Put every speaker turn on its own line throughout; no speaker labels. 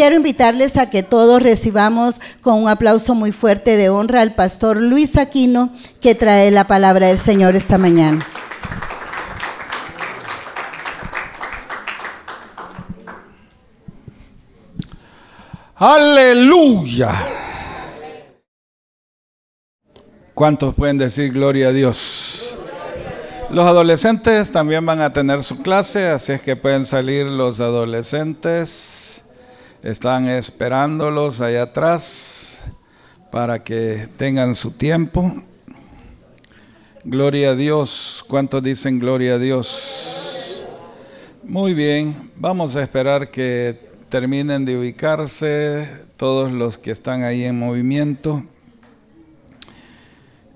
quiero invitarles a que todos recibamos con un aplauso muy fuerte de honra al pastor Luis Aquino, que trae la palabra del Señor esta mañana.
Aleluya. ¿Cuántos pueden decir gloria a Dios? Los adolescentes también van a tener su clase, así es que pueden salir los adolescentes. Están esperándolos allá atrás para que tengan su tiempo. Gloria a Dios. ¿Cuántos dicen gloria a Dios? Muy bien, vamos a esperar que terminen de ubicarse todos los que están ahí en movimiento.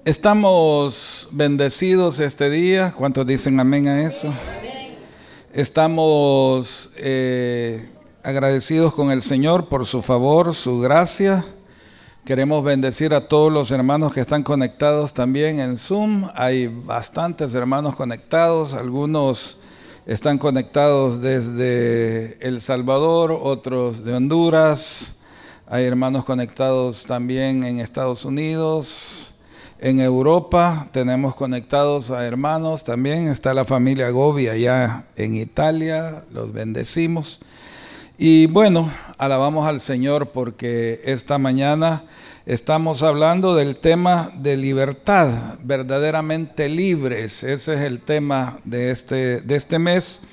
Estamos bendecidos este día. ¿Cuántos dicen amén a eso? Estamos eh, agradecidos con el Señor por su favor, su gracia. Queremos bendecir a todos los hermanos que están conectados también en Zoom. Hay bastantes hermanos conectados, algunos están conectados desde El Salvador, otros de Honduras, hay hermanos conectados también en Estados Unidos, en Europa tenemos conectados a hermanos también, está la familia Gobi allá en Italia, los bendecimos. Y bueno, alabamos al Señor porque esta mañana Estamos hablando del tema de libertad, verdaderamente libres. Ese es el tema de este, de este mes.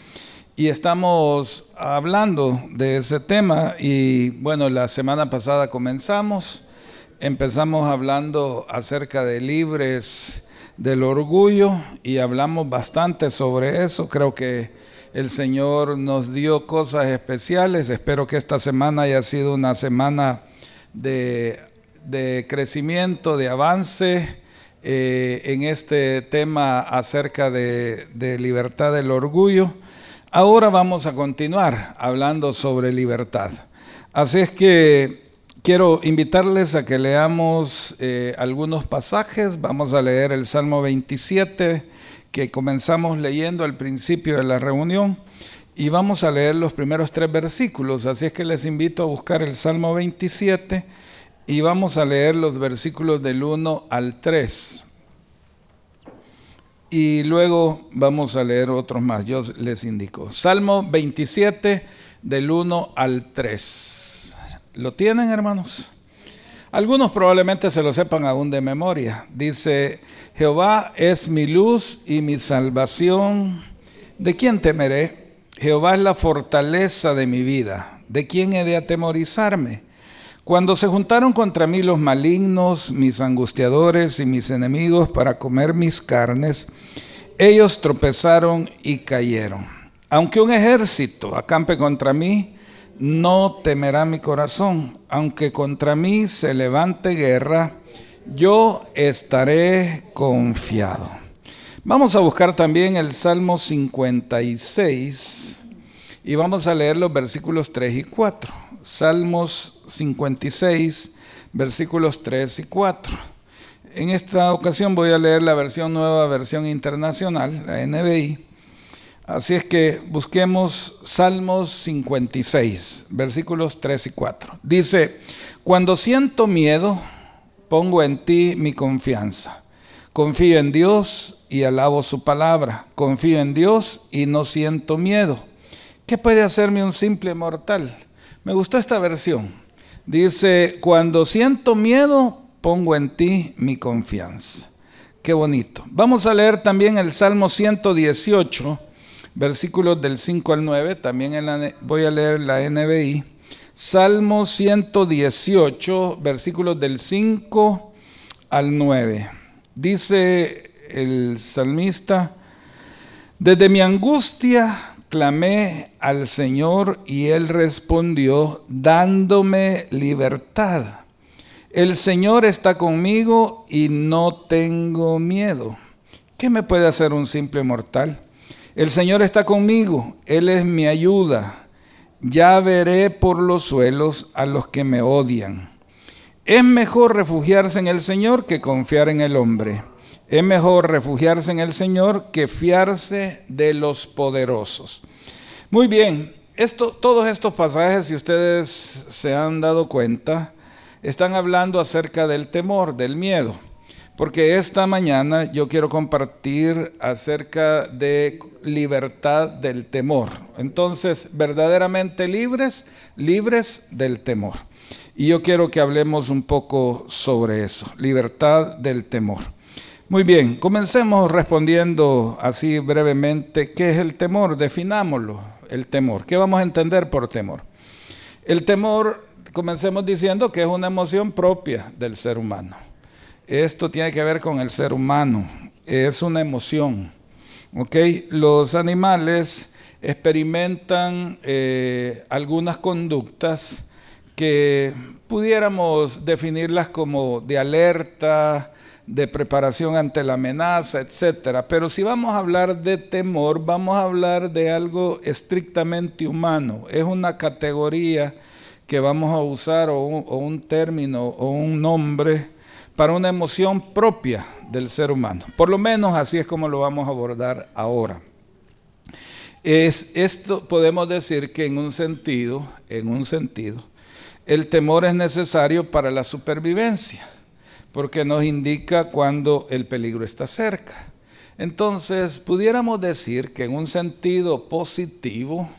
Y estamos hablando de ese tema. Y bueno, la semana pasada comenzamos. Empezamos hablando acerca de libres del orgullo y hablamos bastante sobre eso. Creo que el Señor nos dio cosas especiales. Espero que esta semana haya sido una semana de de crecimiento, de avance eh, en este tema acerca de, de libertad del orgullo. Ahora vamos a continuar hablando sobre libertad. Así es que quiero invitarles a que leamos eh, algunos pasajes. Vamos a leer el Salmo 27 que comenzamos leyendo al principio de la reunión y vamos a leer los primeros tres versículos. Así es que les invito a buscar el Salmo 27 y vamos a leer los versículos del 1 al 3. Y luego vamos a leer otros más, yo les indico. Salmo 27 del 1 al 3. ¿Lo tienen, hermanos? Algunos probablemente se lo sepan aún de memoria. Dice, Jehová es mi luz y mi salvación. ¿De quién temeré? Jehová es la fortaleza de mi vida. ¿De quién he de atemorizarme? Cuando se juntaron contra mí los malignos, mis angustiadores y mis enemigos para comer mis carnes, ellos tropezaron y cayeron. Aunque un ejército acampe contra mí, no temerá mi corazón. Aunque contra mí se levante guerra, yo estaré confiado. Vamos a buscar también el Salmo 56 y vamos a leer los versículos 3 y 4. Salmos 56, versículos 3 y 4. En esta ocasión voy a leer la versión nueva, versión internacional, la NBI. Así es que busquemos Salmos 56, versículos 3 y 4. Dice, cuando siento miedo, pongo en ti mi confianza. Confío en Dios y alabo su palabra. Confío en Dios y no siento miedo. ¿Qué puede hacerme un simple mortal? Me gustó esta versión. Dice, cuando siento miedo, pongo en ti mi confianza. Qué bonito. Vamos a leer también el Salmo 118, versículos del 5 al 9. También voy a leer la NBI. Salmo 118, versículos del 5 al 9. Dice el salmista, desde mi angustia clamé al Señor y Él respondió dándome libertad. El Señor está conmigo y no tengo miedo. ¿Qué me puede hacer un simple mortal? El Señor está conmigo, Él es mi ayuda. Ya veré por los suelos a los que me odian. Es mejor refugiarse en el Señor que confiar en el hombre. Es mejor refugiarse en el Señor que fiarse de los poderosos. Muy bien, todos estos pasajes, si ustedes se han dado cuenta, están hablando acerca del temor, del miedo. Porque esta mañana yo quiero compartir acerca de libertad del temor. Entonces, verdaderamente libres, libres del temor. Y yo quiero que hablemos un poco sobre eso, libertad del temor. Muy bien, comencemos respondiendo así brevemente, ¿qué es el temor? Definámoslo, el temor. ¿Qué vamos a entender por temor? El temor, comencemos diciendo que es una emoción propia del ser humano. Esto tiene que ver con el ser humano, es una emoción. Los animales experimentan eh, algunas conductas que pudiéramos definirlas como de alerta, de preparación ante la amenaza, etcétera. Pero si vamos a hablar de temor, vamos a hablar de algo estrictamente humano. Es una categoría que vamos a usar o un término o un nombre para una emoción propia del ser humano. Por lo menos así es como lo vamos a abordar ahora. Es, esto podemos decir que en un sentido, en un sentido, el temor es necesario para la supervivencia, porque nos indica cuando el peligro está cerca. Entonces, pudiéramos decir que en un sentido positivo,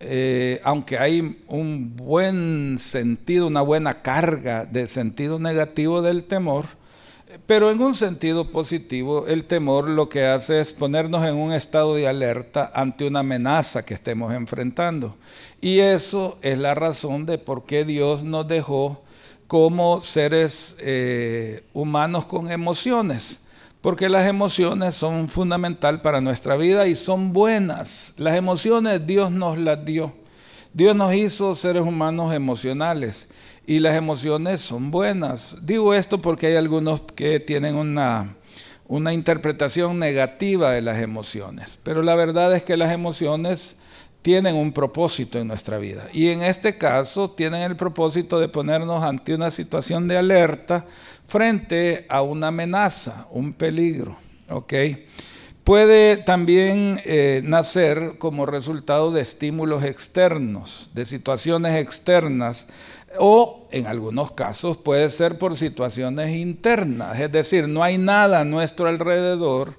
eh, aunque hay un buen sentido, una buena carga de sentido negativo del temor, pero en un sentido positivo, el temor lo que hace es ponernos en un estado de alerta ante una amenaza que estemos enfrentando. Y eso es la razón de por qué Dios nos dejó como seres eh, humanos con emociones porque las emociones son fundamental para nuestra vida y son buenas. Las emociones Dios nos las dio. Dios nos hizo seres humanos emocionales y las emociones son buenas. Digo esto porque hay algunos que tienen una, una interpretación negativa de las emociones, pero la verdad es que las emociones tienen un propósito en nuestra vida. Y en este caso tienen el propósito de ponernos ante una situación de alerta frente a una amenaza, un peligro. Puede también eh, nacer como resultado de estímulos externos, de situaciones externas, o en algunos casos puede ser por situaciones internas, es decir, no hay nada a nuestro alrededor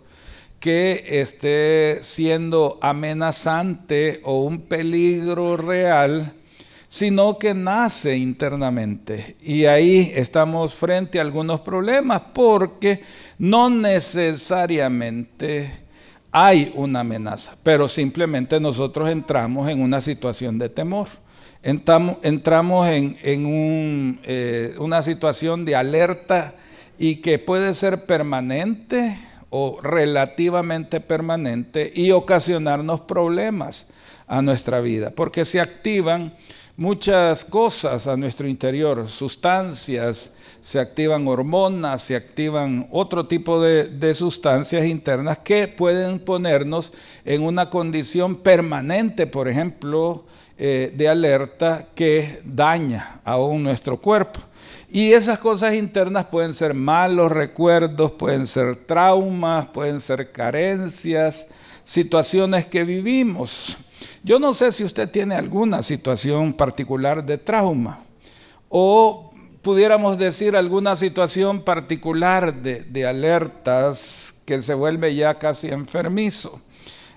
que esté siendo amenazante o un peligro real, sino que nace internamente. Y ahí estamos frente a algunos problemas porque no necesariamente hay una amenaza, pero simplemente nosotros entramos en una situación de temor. Entramos, en, eh, una situación de alerta y que puede ser permanente o relativamente permanente y ocasionarnos problemas a nuestra vida, porque se activan muchas cosas a nuestro interior, sustancias, se activan hormonas, se activan otro tipo de, sustancias internas que pueden ponernos en una condición permanente, por ejemplo, eh, de alerta que daña aún nuestro cuerpo. Y esas cosas internas pueden ser malos recuerdos, pueden ser traumas, pueden ser carencias, situaciones que vivimos. Yo no sé si usted tiene alguna situación particular de trauma o pudiéramos decir alguna situación particular de, alertas que se vuelve ya casi enfermizo.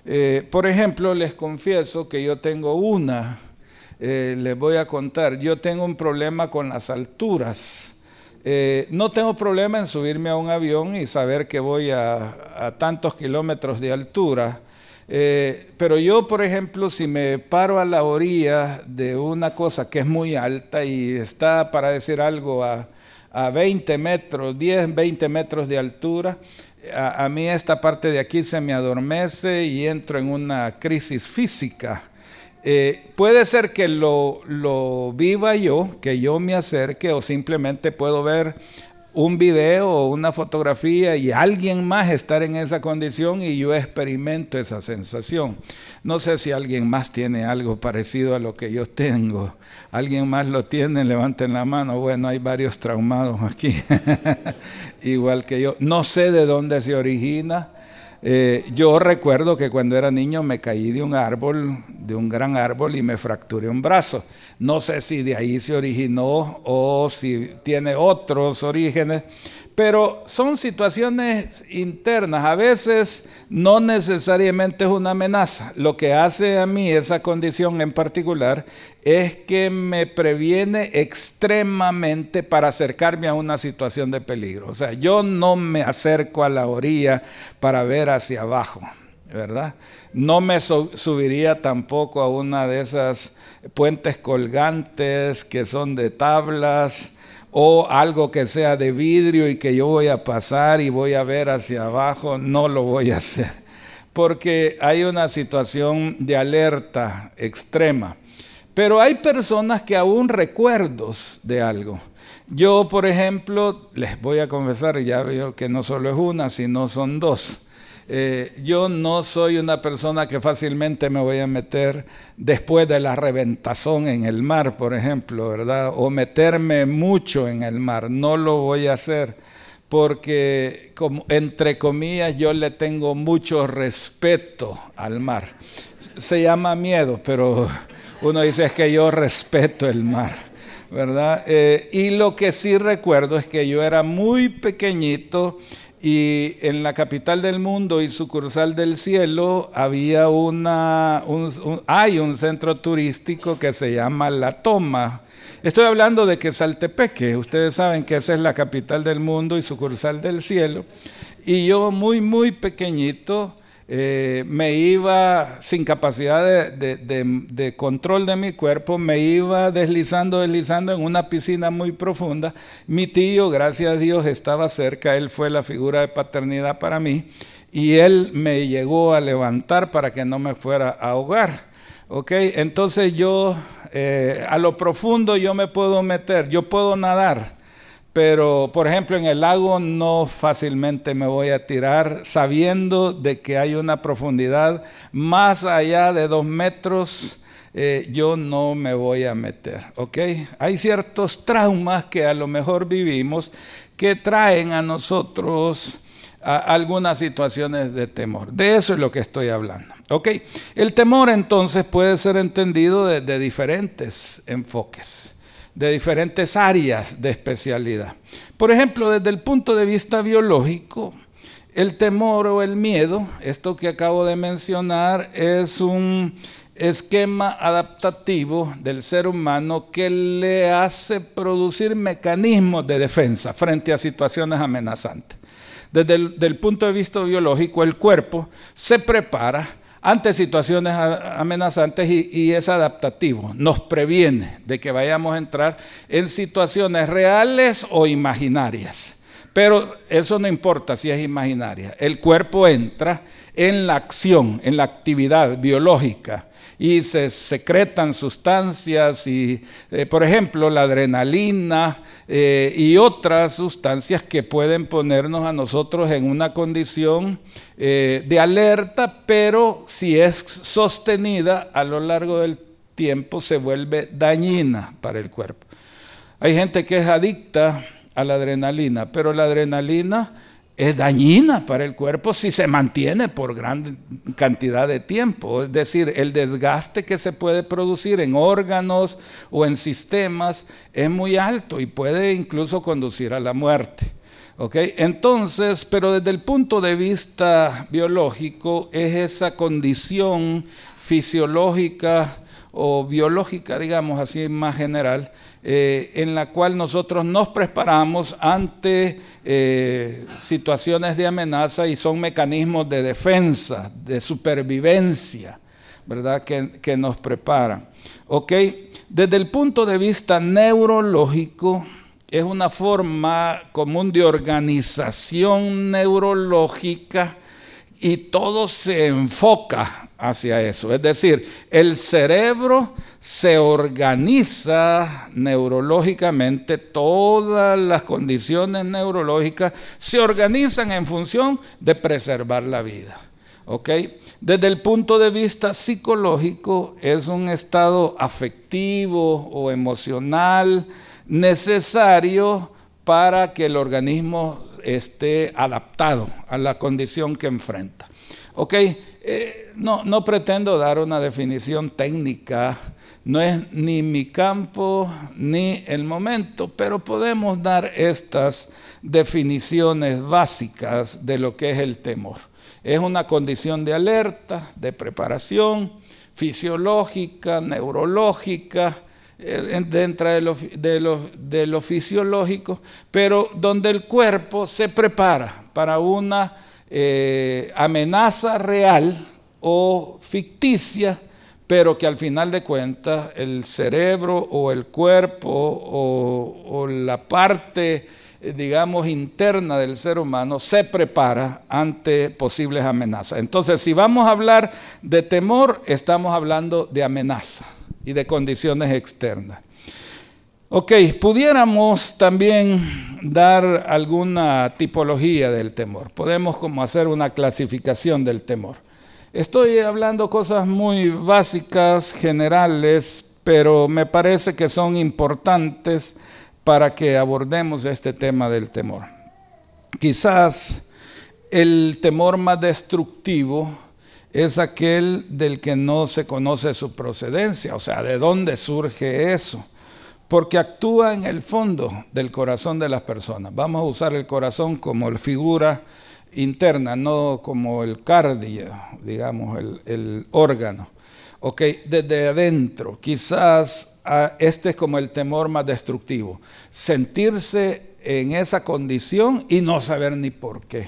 Eh, por ejemplo, les confieso que yo tengo una eh, les voy a contar, yo tengo un problema con las alturas. Eh, no tengo problema en subirme a un avión y saber que voy a, tantos kilómetros de altura, eh, pero yo, por ejemplo, si me paro a la orilla de una cosa que es muy alta y está, para decir algo, a, 20 metros, 10, 20 metros de altura, a, a, mí esta parte de aquí se me adormece y entro en una crisis física. Eh, puede ser que lo, lo, viva yo, que yo me acerque o simplemente puedo ver un video o una fotografía y alguien más estar en esa condición y yo experimento esa sensación. No sé si alguien más tiene algo parecido a lo que yo tengo. ¿Alguien más lo tiene? Levanten la mano. Bueno, hay varios traumados aquí, igual que yo. No sé de dónde se origina. Eh, yo recuerdo que cuando era niño me caí de un árbol de un gran árbol y me fracturé un brazo. No sé si de ahí se originó o si tiene otros orígenes, pero son situaciones internas. A veces no necesariamente es una amenaza. Lo que hace a mí esa condición en particular es que me previene extremadamente para acercarme a una situación de peligro. O sea, yo no me acerco a la orilla para ver hacia abajo, ¿verdad? No me subiría tampoco a una de esas puentes colgantes que son de tablas o algo que sea de vidrio y que yo voy a pasar y voy a ver hacia abajo, no lo voy a hacer, porque hay una situación de alerta extrema. Pero hay personas que aún recuerdos de algo. Yo, por ejemplo, les voy a confesar, ya veo que no solo es una, sino son dos. Eh, yo no soy una persona que fácilmente me voy a meter después de la reventazón en el mar, por ejemplo, ¿verdad? O meterme mucho en el mar. No lo voy a hacer porque, entre comillas, yo le tengo mucho respeto al mar. Se llama miedo, pero uno dice es que yo respeto el mar. ¿verdad? Eh, y lo que sí recuerdo es que yo era muy pequeñito y en la capital del mundo y sucursal del cielo había una, hay un centro turístico que se llama La Toma. Estoy hablando de que Saltepeque, ustedes saben que esa es la capital del mundo y sucursal del cielo. Y yo muy, muy pequeñito, eh, me iba sin capacidad de, control de mi cuerpo, me iba deslizando, deslizando en una piscina muy profunda. Mi tío, gracias a Dios, estaba cerca, él fue la figura de paternidad para mí y él me llegó a levantar para que no me fuera a ahogar. ¿Ok? Entonces yo, eh, a lo profundo yo me puedo meter, yo puedo nadar pero, por ejemplo, en el lago no fácilmente me voy a tirar sabiendo de que hay una profundidad más allá de dos metros. Eh, yo no me voy a meter, ¿ok? Hay ciertos traumas que a lo mejor vivimos que traen a nosotros algunas situaciones de temor. De eso es lo que estoy hablando, ¿ok? El temor entonces puede ser entendido desde diferentes enfoques de diferentes áreas de especialidad. Por ejemplo, desde el punto de vista biológico, el temor o el miedo, esto que acabo de mencionar, es un esquema adaptativo del ser humano que le hace producir mecanismos de defensa frente a situaciones amenazantes. Desde el punto de vista biológico, el cuerpo se prepara ante situaciones amenazantes y, es adaptativo, nos previene de que vayamos a entrar en situaciones reales o imaginarias. Pero eso no importa si es imaginaria. El cuerpo entra en la acción, en la actividad biológica y se secretan sustancias y, eh, por ejemplo, la adrenalina eh, y otras sustancias que pueden ponernos a nosotros en una condición eh, de alerta, pero si es sostenida a lo largo del tiempo se vuelve dañina para el cuerpo. Hay gente que es adicta a la adrenalina, pero la adrenalina es dañina para el cuerpo si se mantiene por gran cantidad de tiempo. Es decir, el desgaste que se puede producir en órganos o en sistemas es muy alto y puede incluso conducir a la muerte. Entonces, pero desde el punto de vista biológico, es esa condición fisiológica o biológica, digamos así más general, eh, en la cual nosotros nos preparamos ante eh, situaciones de amenaza y son mecanismos de defensa, de supervivencia, ¿verdad? Que, que nos preparan. ¿Ok? Desde el punto de vista neurológico, es una forma común de organización neurológica y todo se enfoca hacia eso. Es decir, el cerebro se organiza neurológicamente, todas las condiciones neurológicas se organizan en función de preservar la vida. ¿Ok? Desde el punto de vista psicológico, es un estado afectivo o emocional necesario para que el organismo esté adaptado a la condición que enfrenta. ¿Ok? Eh, no, no pretendo dar una definición técnica, no es ni mi campo ni el momento, pero podemos dar estas definiciones básicas de lo que es el temor. Es una condición de alerta, de preparación fisiológica, neurológica, eh, dentro de lo, fisiológico, pero donde el cuerpo se prepara para una eh, amenaza real o ficticia, pero que al final de cuentas el cerebro o el cuerpo o, la parte, eh, digamos, interna del ser humano se prepara ante posibles amenazas. Entonces, si vamos a hablar de temor, estamos hablando de amenaza y de condiciones externas. Ok, pudiéramos también dar alguna tipología del temor. Podemos como hacer una clasificación del temor. Estoy hablando cosas muy básicas, generales, pero me parece que son importantes para que abordemos este tema del temor. Quizás el temor más destructivo es aquel del que no se conoce su procedencia, o sea, de dónde surge eso, porque actúa en el fondo del corazón de las personas. Vamos a usar el corazón como figura interna, no como el cardio, digamos, el, órgano. Ok, desde adentro, quizás ah, este es como el temor más destructivo, sentirse en esa condición y no saber ni por qué.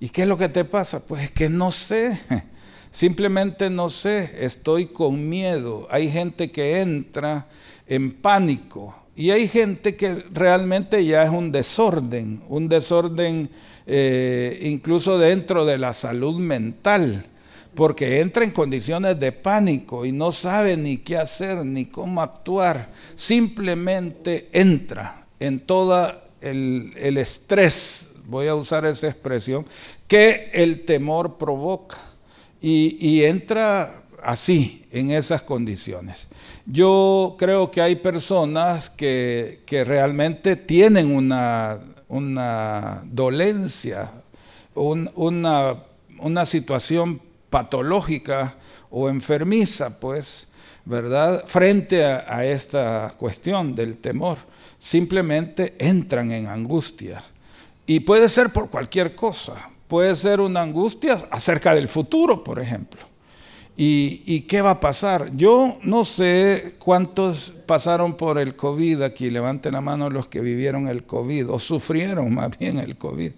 ¿Y qué es lo que te pasa? Pues es que no sé. Simplemente no sé, estoy con miedo. Hay gente que entra en pánico y hay gente que realmente ya es un desorden, un desorden eh, incluso dentro de la salud mental, porque entra en condiciones de pánico y no sabe ni qué hacer ni cómo actuar. Simplemente entra en todo el, el estrés, voy a usar esa expresión, que el temor provoca y, entra así, en esas condiciones. Yo creo que hay personas que, realmente tienen una, una dolencia, una, una, situación patológica o enfermiza, pues, ¿verdad? Frente a, a, esta cuestión del temor. Simplemente entran en angustia. Y puede ser por cualquier cosa puede ser una angustia acerca del futuro, por ejemplo. ¿Y, qué va a pasar? Yo no sé cuántos pasaron por el COVID aquí. Levanten la mano los que vivieron el COVID o sufrieron más bien el COVID.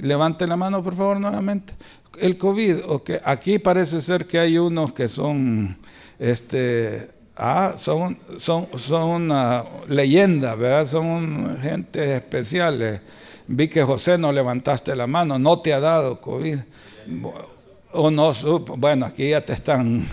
Levanten la mano, por favor, nuevamente. El COVID, okay. aquí parece ser que hay unos que son, este, ah, son, son, son una leyenda, ¿verdad? Son gente especiales. Vi que José no levantaste la mano, no te ha dado COVID. O no bueno, aquí ya te están,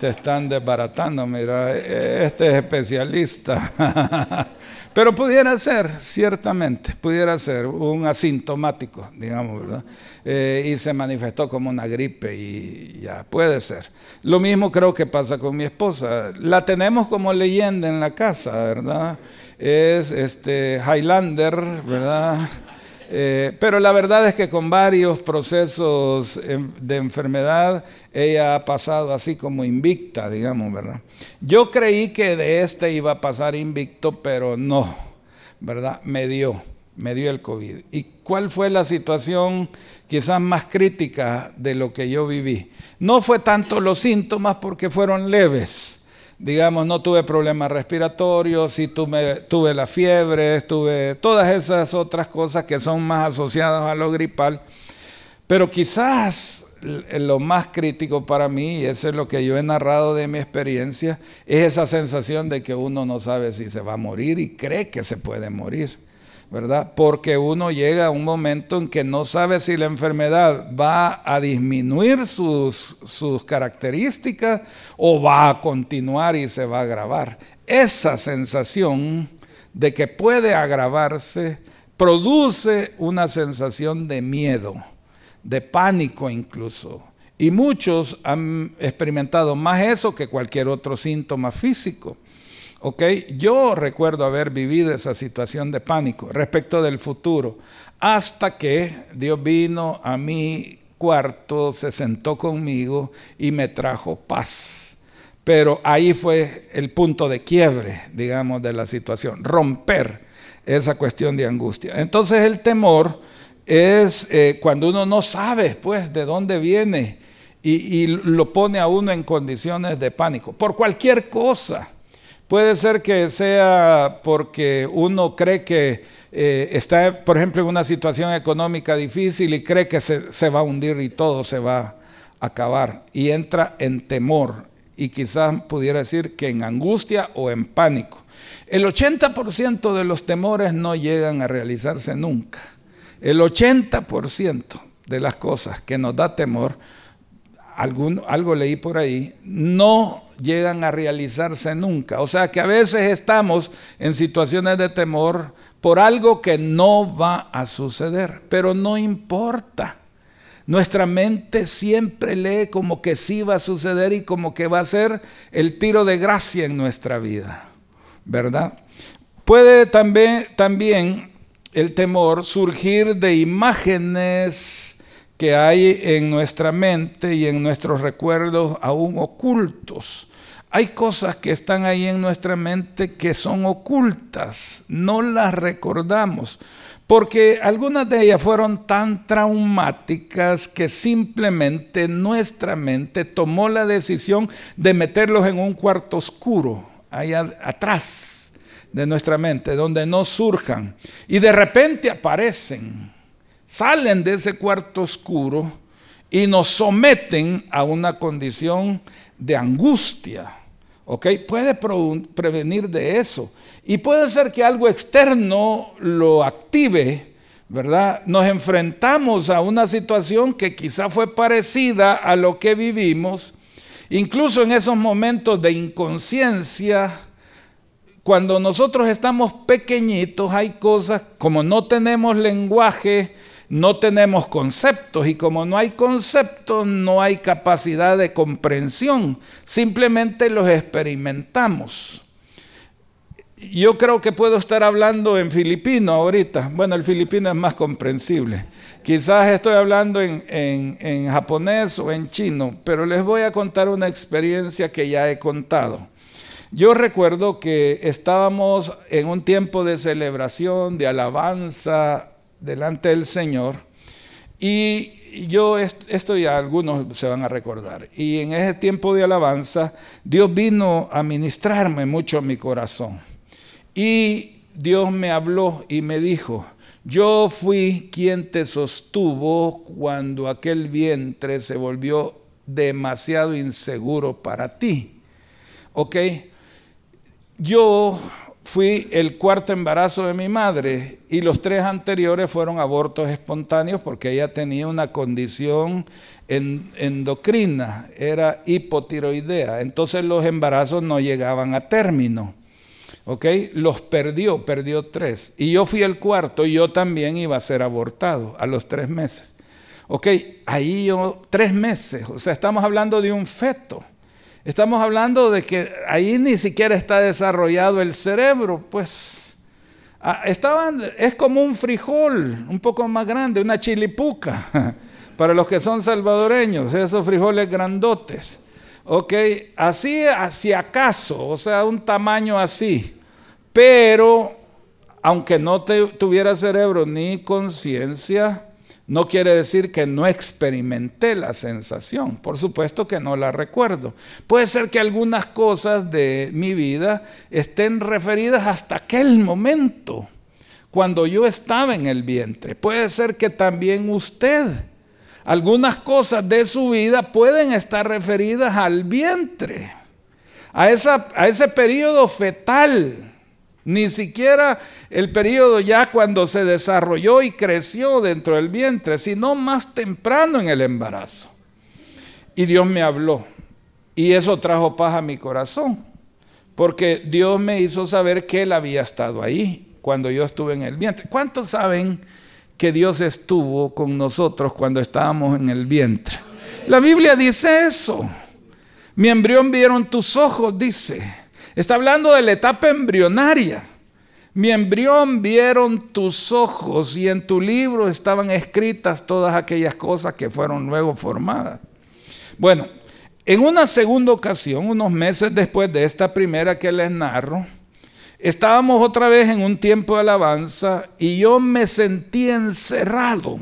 te están desbaratando, mira, este es especialista. Pero pudiera ser, ciertamente, pudiera ser un asintomático, digamos, ¿verdad? Eh, y se manifestó como una gripe y ya, puede ser. Lo mismo creo que pasa con mi esposa. La tenemos como leyenda en la casa, ¿verdad? Es este Highlander, ¿verdad? Eh, pero la verdad es que con varios procesos de enfermedad ella ha pasado así como invicta, digamos, ¿verdad? Yo creí que de este iba a pasar invicto, pero no, ¿verdad? Me dio, me dio el COVID. ¿Y cuál fue la situación quizás más crítica de lo que yo viví? No fue tanto los síntomas porque fueron leves digamos, no tuve problemas respiratorios, sí tuve, tuve la fiebre, tuve todas esas otras cosas que son más asociadas a lo gripal. Pero quizás lo más crítico para mí, y eso es lo que yo he narrado de mi experiencia, es esa sensación de que uno no sabe si se va a morir y cree que se puede morir. ¿Verdad? Porque uno llega a un momento en que no sabe si la enfermedad va a disminuir sus, sus características o va a continuar y se va a agravar. Esa sensación de que puede agravarse produce una sensación de miedo, de pánico incluso. Y muchos han experimentado más eso que cualquier otro síntoma físico. ¿Ok? Yo recuerdo haber vivido esa situación de pánico respecto del futuro, hasta que Dios vino a mí cuarto, se sentó conmigo y me trajo paz. Pero ahí fue el punto de quiebre, digamos, de la situación, romper esa cuestión de angustia. Entonces el temor es eh, cuando uno no sabe, pues, de dónde viene y lo pone a uno en condiciones de pánico, por cualquier cosa. Puede ser que sea porque uno cree que eh, está, por ejemplo, en una situación económica difícil y cree que se, se, va a hundir y todo se va a acabar. Y entra en temor y quizás pudiera decir que en angustia o en pánico. El 80% de los temores no llegan a realizarse nunca. El 80% de las cosas que nos da temor, algo leí por ahí, no llegan a realizarse nunca. O sea que a veces estamos en situaciones de temor por algo que no va a suceder, pero no importa. Nuestra mente siempre lee como que sí va a suceder y como que va a ser el tiro de gracia en nuestra vida, ¿verdad? Puede también, también el temor surgir de imágenes que hay en nuestra mente y en nuestros recuerdos aún ocultos. Hay cosas que están ahí en nuestra mente que son ocultas, no las recordamos, porque algunas de ellas fueron tan traumáticas que simplemente nuestra mente tomó la decisión de meterlos en un cuarto oscuro, allá atrás de nuestra mente, donde no surjan, y de repente aparecen salen de ese cuarto oscuro y nos someten a una condición de angustia. ¿Ok? Puede prevenir de eso. Y puede ser que algo externo lo active, ¿verdad? Nos enfrentamos a una situación que quizá fue parecida a lo que vivimos. Incluso en esos momentos de inconsciencia, cuando nosotros estamos pequeñitos, hay cosas, como no tenemos lenguaje, no tenemos conceptos y como no hay conceptos no hay capacidad de comprensión, simplemente los experimentamos. Yo creo que puedo estar hablando en filipino ahorita. Bueno, el filipino es más comprensible. Quizás estoy hablando en, en, japonés o en chino, pero les voy a contar una experiencia que ya he contado. Yo recuerdo que estábamos en un tiempo de celebración, de alabanza delante del Señor. Y yo, esto ya algunos se van a recordar. Y en ese tiempo de alabanza, Dios vino a ministrarme mucho mi corazón. Y Dios me habló y me dijo, yo fui quien te sostuvo cuando aquel vientre se volvió demasiado inseguro para ti. ¿Ok? Yo fui el cuarto embarazo de mi madre y los tres anteriores fueron abortos espontáneos porque ella tenía una condición endocrina, era hipotiroidea. Entonces los embarazos no llegaban a término. ¿Ok? Los perdió, perdió tres. Y yo fui el cuarto y yo también iba a ser abortado a los tres meses. ¿Ok? Ahí yo, tres meses, o sea, estamos hablando de un feto. Estamos hablando de que ahí ni siquiera está desarrollado el cerebro, pues ah, es como un frijol, un poco más grande, una chilipuca, para los que son salvadoreños, esos frijoles grandotes. Ok, así, así acaso, o sea, un tamaño así, pero aunque no tuviera cerebro ni conciencia, no quiere decir que no experimenté la sensación, por supuesto que no la recuerdo. Puede ser que algunas cosas de mi vida estén referidas hasta aquel momento, cuando yo estaba en el vientre. Puede ser que también usted, algunas cosas de su vida pueden estar referidas al vientre, a, a ese periodo fetal ni siquiera el periodo ya cuando se desarrolló y creció dentro del vientre, sino más temprano en el embarazo. Y Dios me habló. Y eso trajo paz a mi corazón. Porque Dios me hizo saber que Él había estado ahí cuando yo estuve en el vientre. ¿Cuántos saben que Dios estuvo con nosotros cuando estábamos en el vientre? La Biblia dice eso. Mi embrión vieron tus ojos, dice. Está hablando de la etapa embrionaria. Mi embrión vieron tus ojos y en tu libro estaban escritas todas aquellas cosas que fueron luego formadas. Bueno, en una segunda ocasión, unos meses después de esta primera que les narro, estábamos otra vez en un tiempo de alabanza y yo me sentí encerrado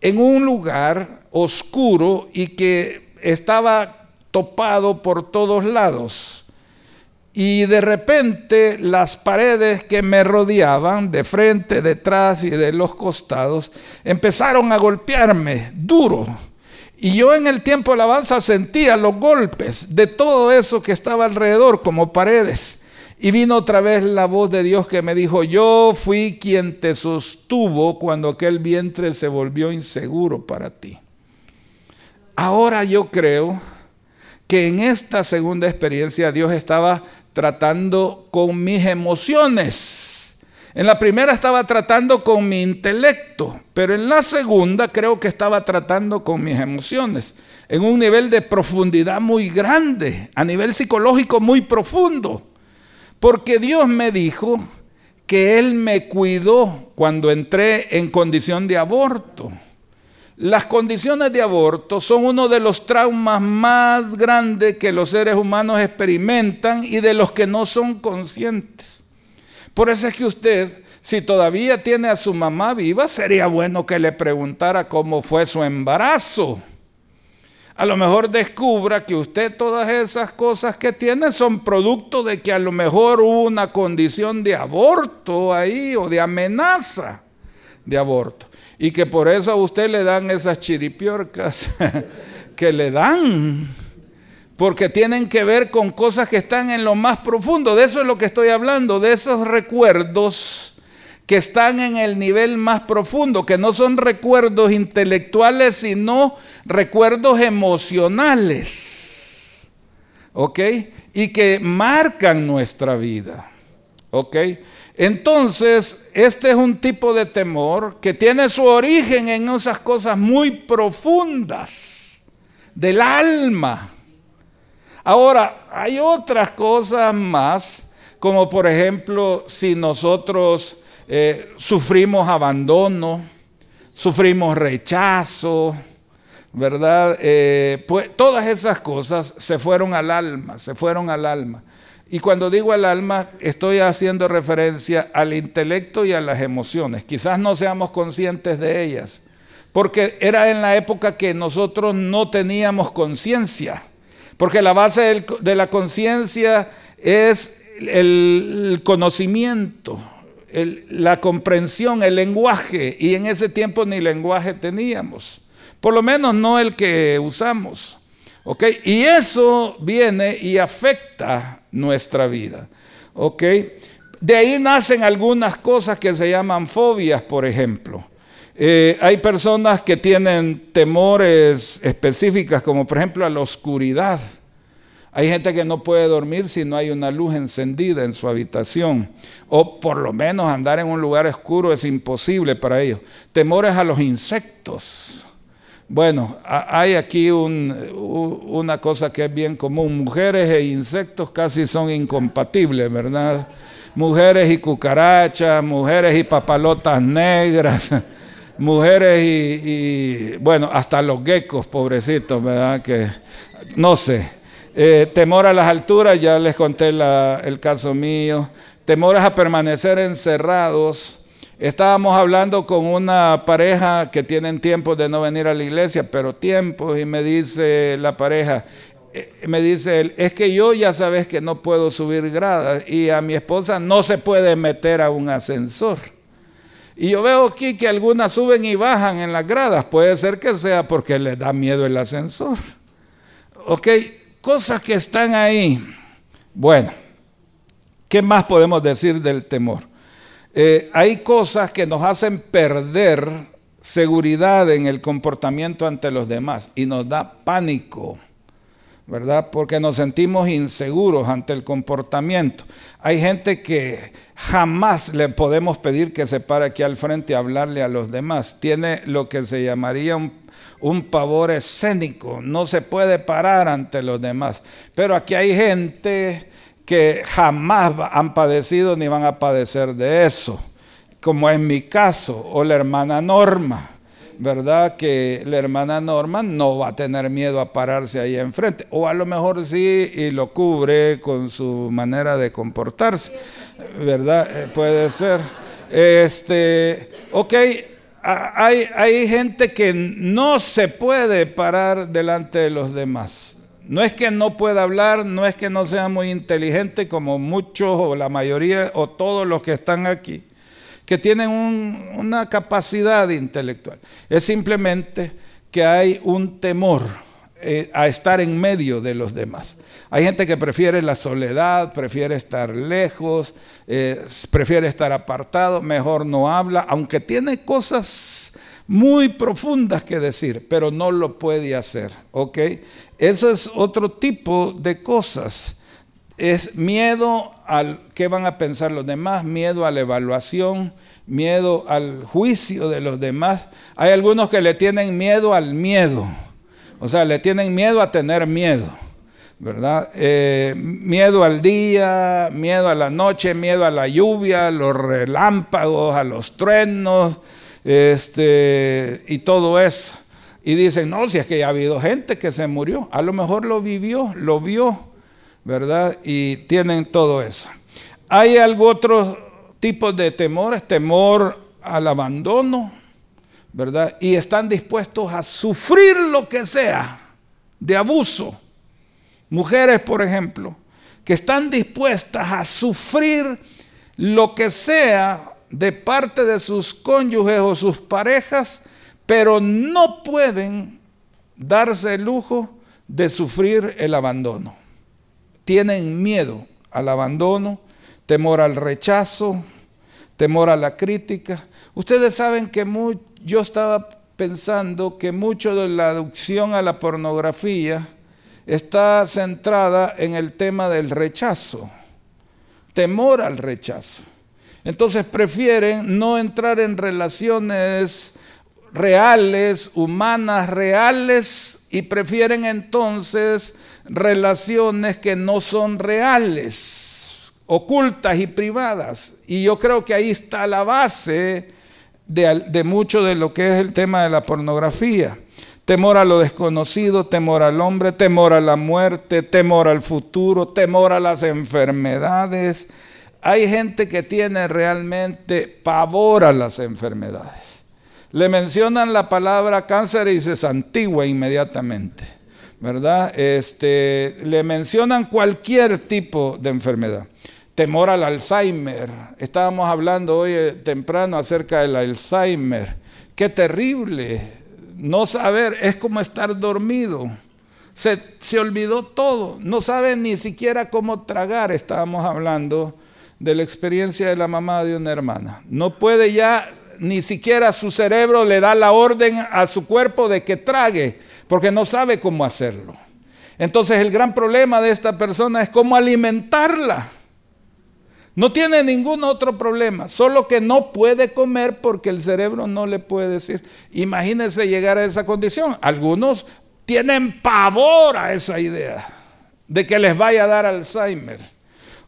en un lugar oscuro y que estaba topado por todos lados. Y de repente las paredes que me rodeaban, de frente, detrás y de los costados, empezaron a golpearme duro. Y yo en el tiempo de alabanza sentía los golpes de todo eso que estaba alrededor como paredes. Y vino otra vez la voz de Dios que me dijo, yo fui quien te sostuvo cuando aquel vientre se volvió inseguro para ti. Ahora yo creo que en esta segunda experiencia Dios estaba tratando con mis emociones. En la primera estaba tratando con mi intelecto, pero en la segunda creo que estaba tratando con mis emociones, en un nivel de profundidad muy grande, a nivel psicológico muy profundo, porque Dios me dijo que Él me cuidó cuando entré en condición de aborto. Las condiciones de aborto son uno de los traumas más grandes que los seres humanos experimentan y de los que no son conscientes. Por eso es que usted, si todavía tiene a su mamá viva, sería bueno que le preguntara cómo fue su embarazo. A lo mejor descubra que usted todas esas cosas que tiene son producto de que a lo mejor hubo una condición de aborto ahí o de amenaza de aborto y que por eso a usted le dan esas chiripiorcas que le dan, porque tienen que ver con cosas que están en lo más profundo. De eso es lo que estoy hablando, de esos recuerdos que están en el nivel más profundo, que no son recuerdos intelectuales, sino recuerdos emocionales. ¿Ok? Y que marcan nuestra vida. ¿Ok? Entonces, este es un tipo de temor que tiene su origen en esas cosas muy profundas del alma. Ahora, hay otras cosas más, como por ejemplo, si nosotros eh, sufrimos abandono, sufrimos rechazo, ¿verdad? Eh, pues todas esas cosas se fueron al alma, se fueron al alma. Y cuando digo al alma, estoy haciendo referencia al intelecto y a las emociones. Quizás no seamos conscientes de ellas, porque era en la época que nosotros no teníamos conciencia, porque la base de la conciencia es el conocimiento, la comprensión, el lenguaje, y en ese tiempo ni lenguaje teníamos, por lo menos no el que usamos. ¿Ok? Y eso viene y afecta nuestra vida. ¿Ok? De ahí nacen algunas cosas que se llaman fobias, por ejemplo. Eh, hay personas que tienen temores específicas, como por ejemplo a la oscuridad. Hay gente que no puede dormir si no hay una luz encendida en su habitación. O por lo menos andar en un lugar oscuro es imposible para ellos. Temores a los insectos. Bueno, hay aquí una cosa que es bien común. Mujeres e insectos casi son incompatibles, ¿verdad? Mujeres y cucarachas, mujeres y papalotas negras, mujeres y, bueno, hasta los geckos, pobrecitos, ¿verdad? Que no sé. Eh, temor a las alturas, ya les conté el caso mío. Temores a permanecer encerrados Estábamos hablando con una pareja que tienen tiempo de no venir a la iglesia, pero tiempo, y me dice la pareja, eh, me dice él, es que yo ya sabes que no puedo subir gradas y a mi esposa no se puede meter a un ascensor. Y yo veo aquí que algunas suben y bajan en las gradas, puede ser que sea porque les da miedo el ascensor. Ok, cosas que están ahí. Bueno, ¿qué más podemos decir del temor? Eh, hay cosas que nos hacen perder seguridad en el comportamiento ante los demás y nos da pánico, ¿verdad? Porque nos sentimos inseguros ante el comportamiento. Hay gente que jamás le podemos pedir que se pare aquí al frente a hablarle a los demás. Tiene lo que se llamaría un, un pavor escénico, no se puede parar ante los demás. Pero aquí hay gente que jamás han padecido ni van a padecer de eso, como es mi caso, o la hermana Norma. ¿verdad? Que la hermana Norma no va a tener miedo a pararse ahí enfrente. O a lo mejor sí y lo cubre con su manera de comportarse, ¿verdad? Eh, puede ser. Este, ok, hay, hay gente que no se puede parar delante de los demás. No es que no pueda hablar, no es que no sea muy inteligente como muchos o la mayoría o todos los que están aquí que tienen una capacidad intelectual. Es simplemente que hay un temor eh, a estar en medio de los demás. Hay gente que prefiere la soledad, prefiere estar lejos, eh, prefiere estar apartado, mejor no habla, aunque tiene cosas muy profundas que decir, pero no lo puede hacer, ¿ok? Eso es otro tipo de cosas es miedo al qué van a pensar los demás, miedo a la evaluación, miedo al juicio de los demás. Hay algunos que le tienen miedo al miedo, o sea, le tienen miedo a tener miedo, ¿verdad? Eh, miedo al día, miedo a la noche, miedo a la lluvia, a los relámpagos, a los truenos, este, y todo eso. Y dicen, no, si es que ya ha habido gente que se murió, a lo mejor lo vivió, lo vio ¿verdad? Y tienen todo eso. Hay algo otro tipo de temores, temor al abandono, ¿verdad? Y están dispuestos a sufrir lo que sea de abuso. Mujeres, por ejemplo, que están dispuestas a sufrir lo que sea de parte de sus cónyuges o sus parejas, pero no pueden darse el lujo de sufrir el abandono tienen miedo al abandono, temor al rechazo, temor a la crítica. Ustedes saben que yo estaba pensando que mucho de la adopción a la pornografía está centrada en el tema del rechazo, temor al rechazo. Entonces prefieren no entrar en relaciones reales, humanas, reales, y prefieren entonces relaciones que no son reales, ocultas y privadas. Y yo creo que ahí está la base de, mucho de lo que es el tema de la pornografía. Temor a lo desconocido, temor al hombre, temor a la muerte, temor al futuro, temor a las enfermedades. Hay gente que tiene realmente pavor a las enfermedades. Le mencionan la palabra cáncer y se santigua inmediatamente. ¿verdad? Este, le mencionan cualquier tipo de enfermedad. Temor al Alzheimer. Estábamos hablando hoy eh, temprano acerca del Alzheimer. Qué terrible. No saber es como estar dormido. Se, se olvidó todo. No sabe ni siquiera cómo tragar. Estábamos hablando de la experiencia de la mamá de una hermana. No puede ya, ni siquiera su cerebro le da la orden a su cuerpo de que trague porque no sabe cómo hacerlo. Entonces el gran problema de esta persona es cómo alimentarla. No tiene ningún otro problema, solo que no puede comer porque el cerebro no le puede decir. Imagínense llegar a esa condición. Algunos tienen pavor a esa idea de que les vaya a dar Alzheimer.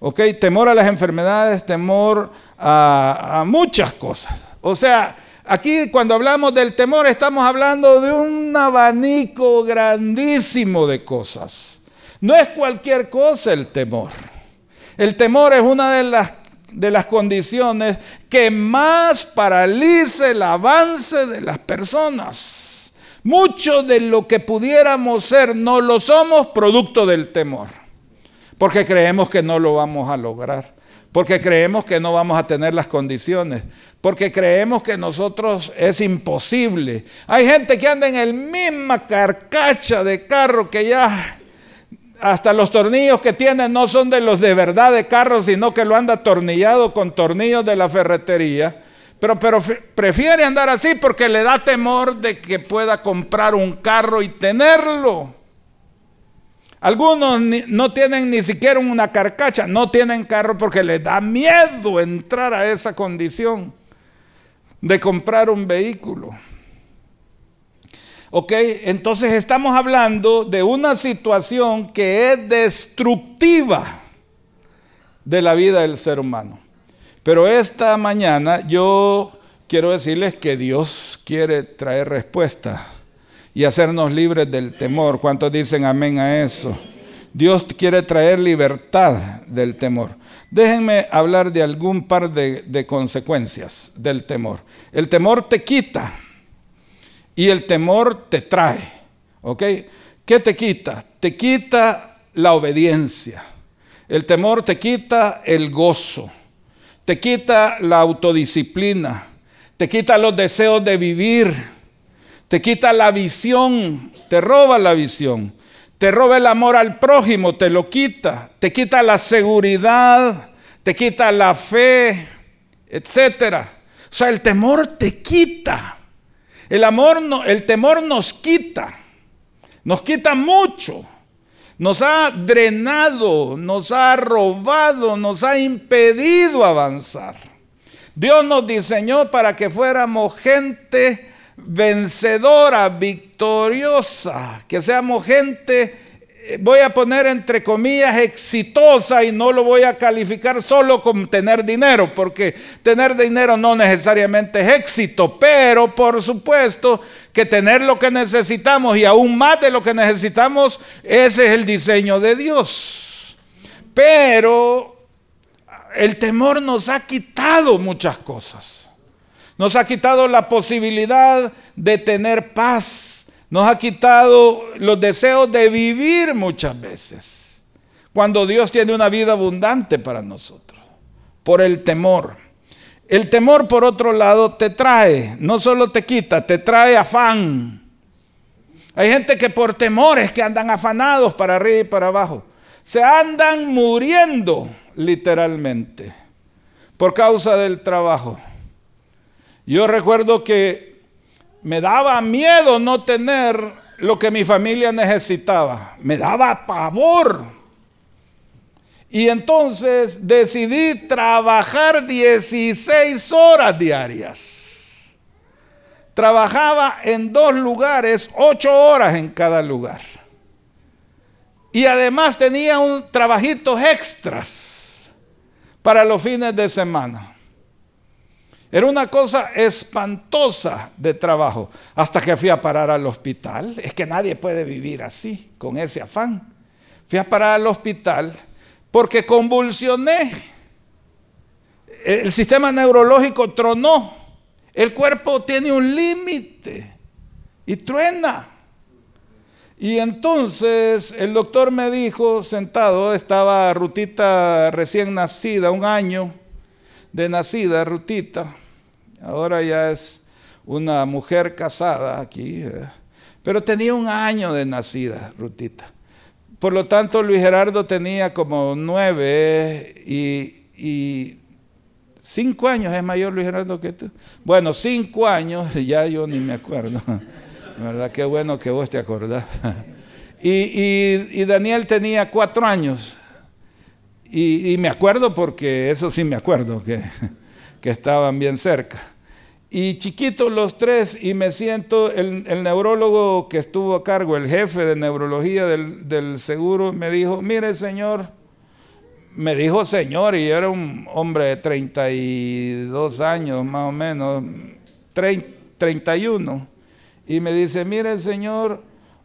¿Ok? Temor a las enfermedades, temor a, a muchas cosas. O sea, Aquí cuando hablamos del temor estamos hablando de un abanico grandísimo de cosas. No es cualquier cosa el temor. El temor es una de las, de las condiciones que más paraliza el avance de las personas. Mucho de lo que pudiéramos ser no lo somos producto del temor, porque creemos que no lo vamos a lograr porque creemos que no vamos a tener las condiciones, porque creemos que nosotros es imposible. Hay gente que anda en el misma carcacha de carro que ya hasta los tornillos que tiene no son de los de verdad de carro, sino que lo anda atornillado con tornillos de la ferretería. Pero, pero prefiere andar así porque le da temor de que pueda comprar un carro y tenerlo. Algunos no tienen ni siquiera una carcacha, no tienen carro porque les da miedo entrar a esa condición de comprar un vehículo. ¿Ok? Entonces estamos hablando de una situación que es destructiva de la vida del ser humano. Pero esta mañana yo quiero decirles que Dios quiere traer respuesta y hacernos libres del temor. ¿Cuántos dicen amén a eso? Dios quiere traer libertad del temor. Déjenme hablar de algún par de, consecuencias del temor. El temor te quita y el temor te trae. ¿Ok? ¿Qué te quita? Te quita la obediencia. El temor te quita el gozo. Te quita la autodisciplina. Te quita los deseos de vivir. Te quita la visión. Te roba la visión te roba el amor al prójimo, te lo quita, te quita la seguridad, te quita la fe, etcétera. O sea, el temor te quita. El amor no, el temor nos quita. Nos quita mucho. Nos ha drenado, nos ha robado, nos ha impedido avanzar. Dios nos diseñó para que fuéramos gente vencedora, victoriosa, que seamos gente, eh, voy a poner entre comillas, exitosa y no lo voy a calificar solo con tener dinero, porque tener dinero no necesariamente es éxito, pero por supuesto que tener lo que necesitamos y aún más de lo que necesitamos, ese es el diseño de Dios. Pero el temor nos ha quitado muchas cosas. Nos ha quitado la posibilidad de tener paz. Nos ha quitado los deseos de vivir muchas veces. Cuando Dios tiene una vida abundante para nosotros. Por el temor. El temor, por otro lado, te trae, no solo te quita, te trae afán. Hay gente que por temores que andan afanados para arriba y para abajo, se andan muriendo literalmente por causa del trabajo. Yo recuerdo que me daba miedo no tener lo que mi familia necesitaba. Me daba pavor. Y entonces decidí trabajar 16 horas diarias. Trabajaba en dos lugares, 8 horas en cada lugar. Y además tenía un trabajito extras para los fines de semana. Era una cosa espantosa de trabajo. Hasta que fui a parar al hospital. Es que nadie puede vivir así, con ese afán. Fui a parar al hospital porque convulsioné. El sistema neurológico tronó. El cuerpo tiene un límite y truena. Y entonces el doctor me dijo, sentado, estaba Rutita recién nacida, un año de nacida, Rutita ahora ya es una mujer casada aquí, eh. pero tenía un año de nacida, Rutita. Por lo tanto, Luis Gerardo tenía como nueve y, cinco años es mayor Luis Gerardo que tú. Bueno, cinco años, ya yo ni me acuerdo. ¿Verdad? Qué bueno que vos te acordás. Y, Daniel tenía cuatro años. Y, me acuerdo porque eso sí me acuerdo, que estaban bien cerca. Y chiquitos los tres, y me siento, el, neurólogo que estuvo a cargo, el jefe de neurología del, seguro, me dijo, mire señor, me dijo señor, y yo era un hombre de 32 años más o menos, 31, y me dice, mire señor,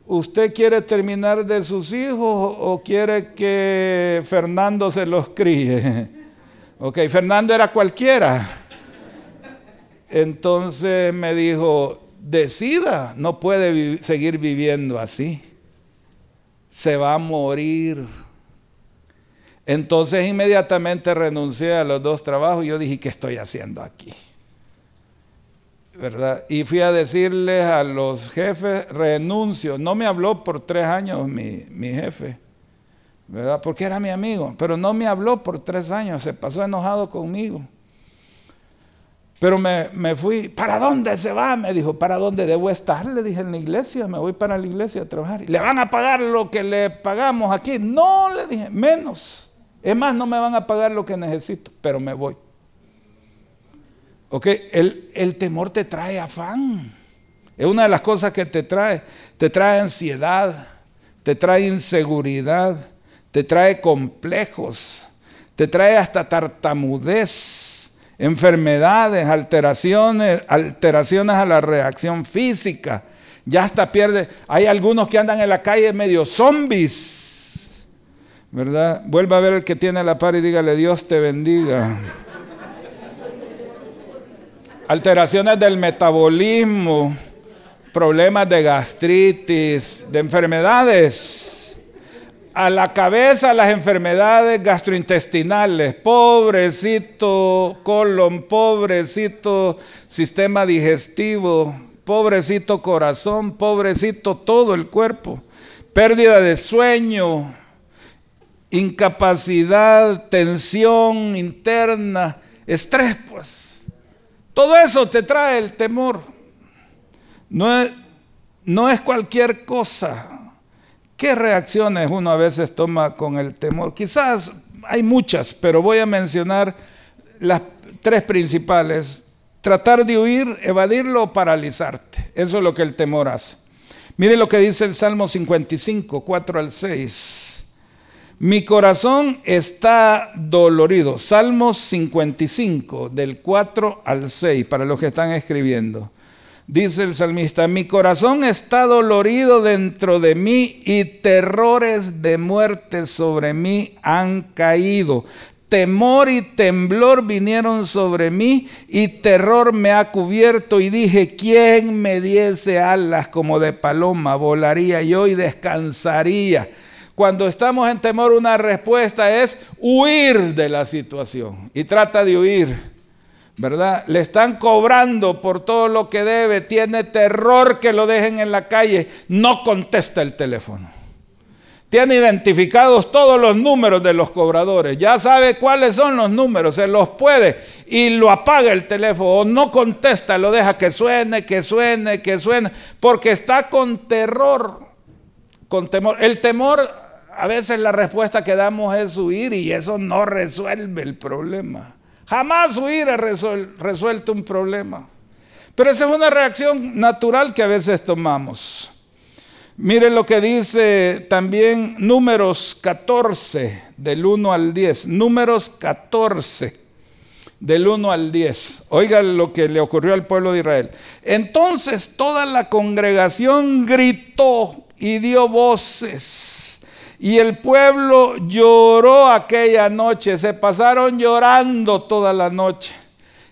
¿usted quiere terminar de sus hijos o quiere que Fernando se los críe? ok, Fernando era cualquiera. Entonces me dijo, decida, no puede seguir viviendo así. Se va a morir. Entonces inmediatamente renuncié a los dos trabajos y yo dije, ¿qué estoy haciendo aquí? ¿Verdad? Y fui a decirles a los jefes, renuncio. No me habló por tres años mi, mi jefe, ¿verdad? Porque era mi amigo, pero no me habló por tres años, se pasó enojado conmigo. Pero me, fui, ¿para dónde se va? Me dijo, ¿para dónde debo estar? Le dije, en la iglesia, me voy para la iglesia a trabajar. ¿Le van a pagar lo que le pagamos aquí? No, le dije, menos. Es más, no me van a pagar lo que necesito, pero me voy. Ok, el, el temor te trae afán. Es una de las cosas que te trae. Te trae ansiedad, te trae inseguridad, te trae complejos te trae hasta tartamudez, enfermedades, alteraciones, alteraciones a la reacción física. Ya hasta pierde. Hay algunos que andan en la calle medio zombies. ¿Verdad? Vuelva a ver el que tiene la par y dígale Dios te bendiga. Alteraciones del metabolismo, problemas de gastritis, de enfermedades a la cabeza las enfermedades gastrointestinales, pobrecito colon, pobrecito sistema digestivo, pobrecito corazón, pobrecito todo el cuerpo, pérdida de sueño, incapacidad, tensión interna, estrés, pues. Todo eso te trae el temor. No es, no es cualquier cosa. ¿Qué reacciones uno a veces toma con el temor? Quizás hay muchas, pero voy a mencionar las tres principales. Tratar de huir, evadirlo o paralizarte. Eso es lo que el temor hace. Mire lo que dice el Salmo 55, 4 al 6. Mi corazón está dolorido. Salmo 55, del 4 al 6, para los que están escribiendo. Dice el salmista, mi corazón está dolorido dentro de mí y terrores de muerte sobre mí han caído. Temor y temblor vinieron sobre mí y terror me ha cubierto y dije, ¿quién me diese alas como de paloma? Volaría yo y descansaría. Cuando estamos en temor, una respuesta es huir de la situación y trata de huir ¿verdad? Le están cobrando por todo lo que debe, tiene terror que lo dejen en la calle, no contesta el teléfono. Tiene identificados todos los números de los cobradores, ya sabe cuáles son los números, se los puede y lo apaga el teléfono o no contesta, lo deja que suene, que suene, que suene, porque está con terror, con temor. El temor, a veces la respuesta que damos es huir y eso no resuelve el problema. Jamás hubiera resuelto un problema. Pero esa es una reacción natural que a veces tomamos. Miren lo que dice también números 14 del 1 al 10. Números 14 del 1 al 10. Oigan lo que le ocurrió al pueblo de Israel. Entonces toda la congregación gritó y dio voces y el pueblo lloró aquella noche, se pasaron llorando toda la noche.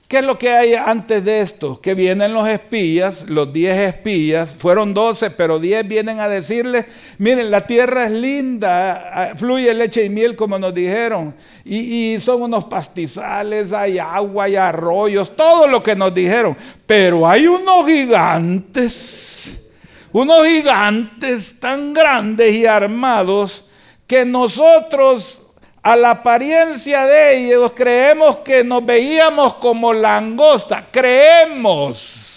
¿Qué es lo que hay antes de esto? Que vienen los espías, los diez espías, fueron doce, pero diez vienen a decirles, miren, la tierra es linda, fluye leche y miel como nos dijeron, y, y son unos pastizales, hay agua, hay arroyos, todo lo que nos dijeron, pero hay unos gigantes unos gigantes tan grandes y armados que nosotros a la apariencia de ellos creemos que nos veíamos como langosta. Creemos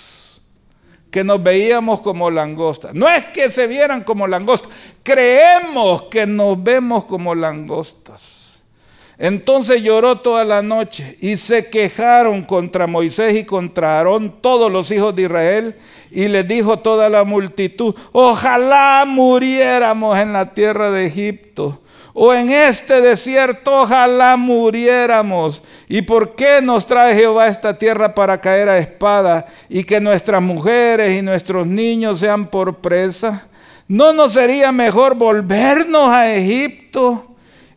que nos veíamos como langosta. No es que se vieran como langosta, creemos que nos vemos como langostas. Entonces lloró toda la noche y se quejaron contra Moisés y contra Aarón todos los hijos de Israel y les dijo toda la multitud, ojalá muriéramos en la tierra de Egipto o en este desierto, ojalá muriéramos. ¿Y por qué nos trae Jehová esta tierra para caer a espada y que nuestras mujeres y nuestros niños sean por presa? ¿No nos sería mejor volvernos a Egipto?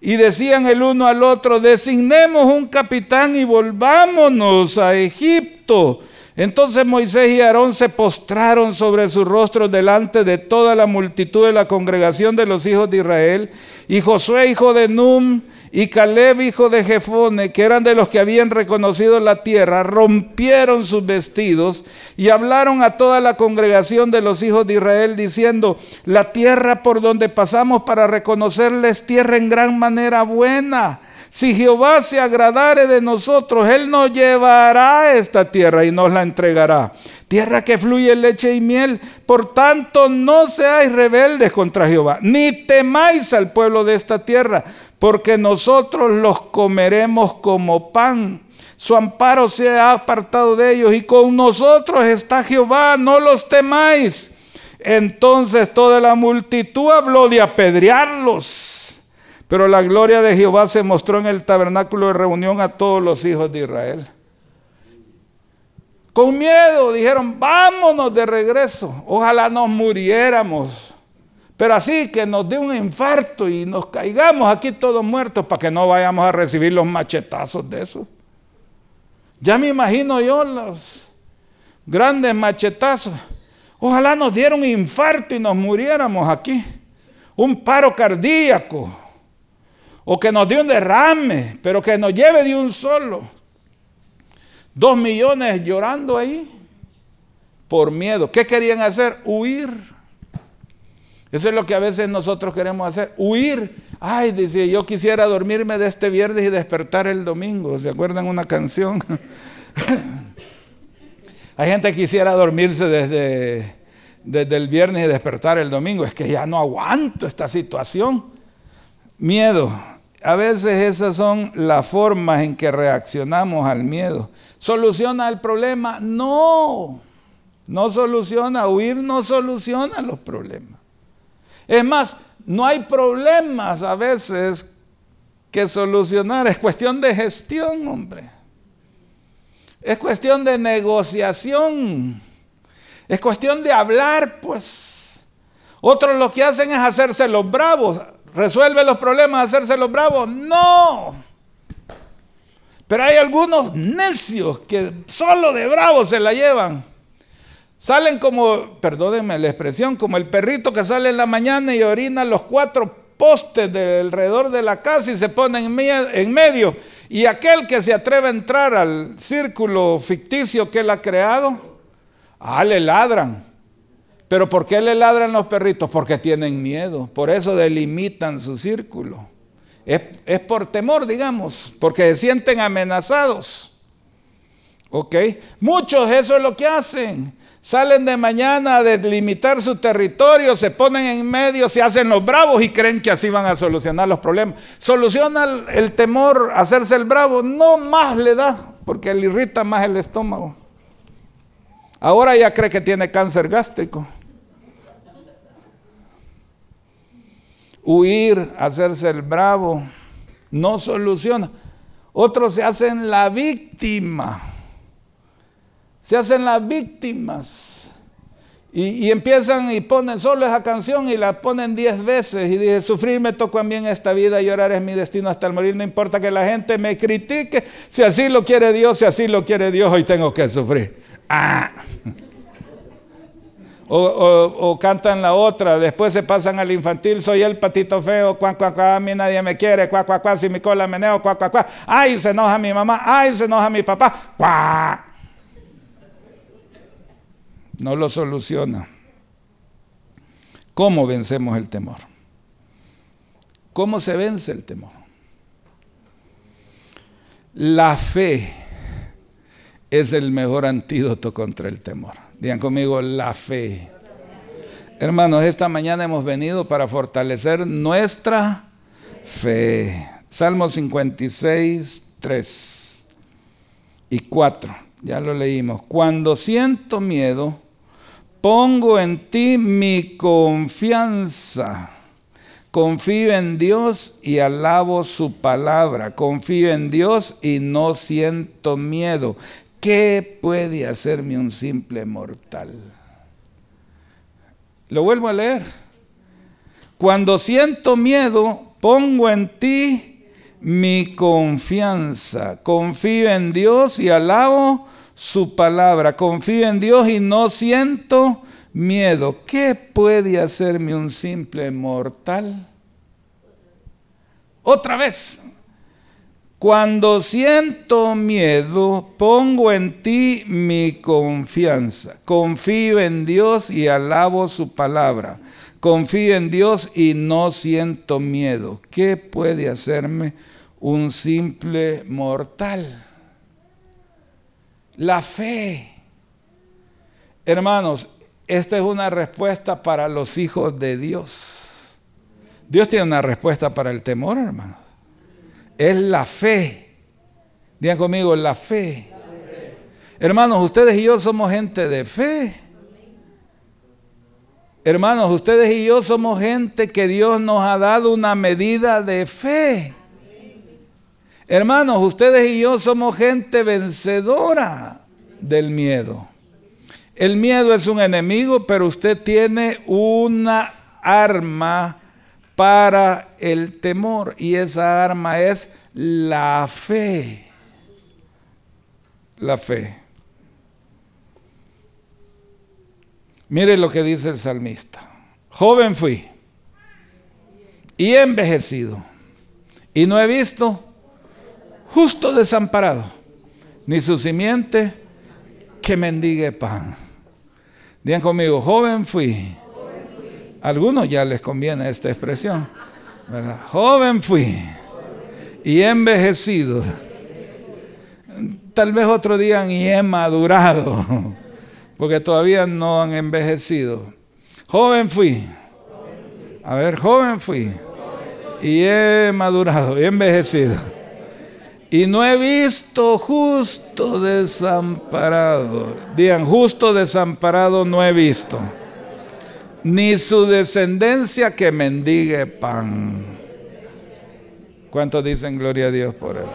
Y decían el uno al otro, designemos un capitán y volvámonos a Egipto. Entonces Moisés y Aarón se postraron sobre sus rostros delante de toda la multitud de la congregación de los hijos de Israel, y Josué hijo de Num y Caleb hijo de Jefone, que eran de los que habían reconocido la tierra, rompieron sus vestidos y hablaron a toda la congregación de los hijos de Israel diciendo, la tierra por donde pasamos para reconocerles tierra en gran manera buena si Jehová se agradare de nosotros, Él nos llevará a esta tierra y nos la entregará. Tierra que fluye leche y miel. Por tanto, no seáis rebeldes contra Jehová, ni temáis al pueblo de esta tierra, porque nosotros los comeremos como pan. Su amparo se ha apartado de ellos y con nosotros está Jehová, no los temáis. Entonces toda la multitud habló de apedrearlos Pero la gloria de Jehová se mostró en el tabernáculo de reunión a todos los hijos de Israel. Con miedo dijeron, vámonos de regreso, ojalá nos muriéramos. Pero así que nos dé un infarto y nos caigamos aquí todos muertos para que no vayamos a recibir los machetazos de eso. Ya me imagino yo los grandes machetazos. Ojalá nos diera un infarto y nos muriéramos aquí. Un paro cardíaco. O que nos dé un derrame, pero que nos lleve de un solo. Dos millones llorando ahí por miedo. ¿Qué querían hacer? Huir. Eso es lo que a veces nosotros queremos hacer, huir. Ay, dice, yo quisiera dormirme de este viernes y despertar el domingo. ¿Se acuerdan una canción? Hay gente que quisiera dormirse desde, desde el viernes y despertar el domingo. Es que ya no aguanto esta situación. Miedo. A veces esas son las formas en que reaccionamos al miedo. ¿Soluciona el problema? No, no soluciona. Huir no soluciona los problemas. Es más, no hay problemas a veces que solucionar. Es cuestión de gestión, hombre. Es cuestión de negociación. Es cuestión de hablar, pues. Otros lo que hacen es hacerse los bravos resuelve los problemas hacerse los bravos. No. Pero hay algunos necios que solo de bravos se la llevan. Salen como, perdónenme la expresión, como el perrito que sale en la mañana y orina los cuatro postes de alrededor de la casa y se pone en medio. Y aquel que se atreve a entrar al círculo ficticio que él ha creado, ah, le ladran. Pero ¿por qué le ladran los perritos? Porque tienen miedo. Por eso delimitan su círculo. Es, por temor, digamos, porque se sienten amenazados. ¿Ok? Muchos eso es lo que hacen. Salen de mañana a delimitar su territorio, se ponen en medio, se hacen los bravos y creen que así van a solucionar los problemas. ¿Soluciona el, el temor hacerse el bravo? No más le da, porque le irrita más el estómago. Ahora ya cree que tiene cáncer gástrico. Huir, hacerse el bravo, no soluciona. Otros se hacen la víctima, se hacen las víctimas. Y, empiezan y ponen solo esa canción y la ponen diez veces y dice, sufrir me tocó a mí en esta vida, llorar es mi destino hasta el morir, no importa que la gente me critique, si así lo quiere Dios, si así lo quiere Dios, hoy tengo que sufrir. Ah. O, cantan la otra, después se pasan al infantil, soy el patito feo, cuac, cuac, cuac, a mí nadie me quiere, cuac, cuac, cuac, si mi cola meneo, cuac, cuac, cuac, ay, se enoja mi mamá, ay, se enoja mi papá, cuac. No lo soluciona. ¿Cómo vencemos el temor? ¿Cómo se vence el temor? La fe es el mejor antídoto contra el temor. Digan conmigo, la fe. Hermanos, esta mañana hemos venido para fortalecer nuestra fe. Salmo 56, 3 y 4. Ya lo leímos. Cuando siento miedo, pongo en ti mi confianza. Confío en Dios y alabo su palabra. Confío en Dios y no siento miedo. ¿Qué puede hacerme un simple mortal? Lo vuelvo a leer. Cuando siento miedo, pongo en ti mi confianza. Confío en Dios y alabo su palabra. Confío en Dios y no siento miedo. ¿Qué puede hacerme un simple mortal? Otra vez. Cuando siento miedo, pongo en ti mi confianza. Confío en Dios y alabo su palabra. Confío en Dios y no siento miedo. ¿Qué puede hacerme un simple mortal? La fe. Hermanos, esta es una respuesta para los hijos de Dios. Dios tiene una respuesta para el temor, hermanos es la fe. Digan conmigo, la fe. Hermanos, ustedes y yo somos gente de fe. Hermanos, ustedes y yo somos gente que Dios nos ha dado una medida de fe. Hermanos, ustedes y yo somos gente vencedora del miedo. El miedo es un enemigo, pero usted tiene una arma para el temor y esa arma es la fe. La fe. Mire lo que dice el salmista. Joven fui y envejecido y no he visto justo desamparado, ni su simiente que mendigue pan. Digan conmigo, joven fui. Algunos ya les conviene esta expresión. Joven fui y he envejecido. Tal vez otro día y he madurado, porque todavía no han envejecido. Joven fui. A ver, joven fui. Y he madurado, y he envejecido. Y no he visto justo desamparado. Digan, justo desamparado no he visto. Ni su descendencia que mendigue pan. ¿Cuántos dicen gloria a Dios por él?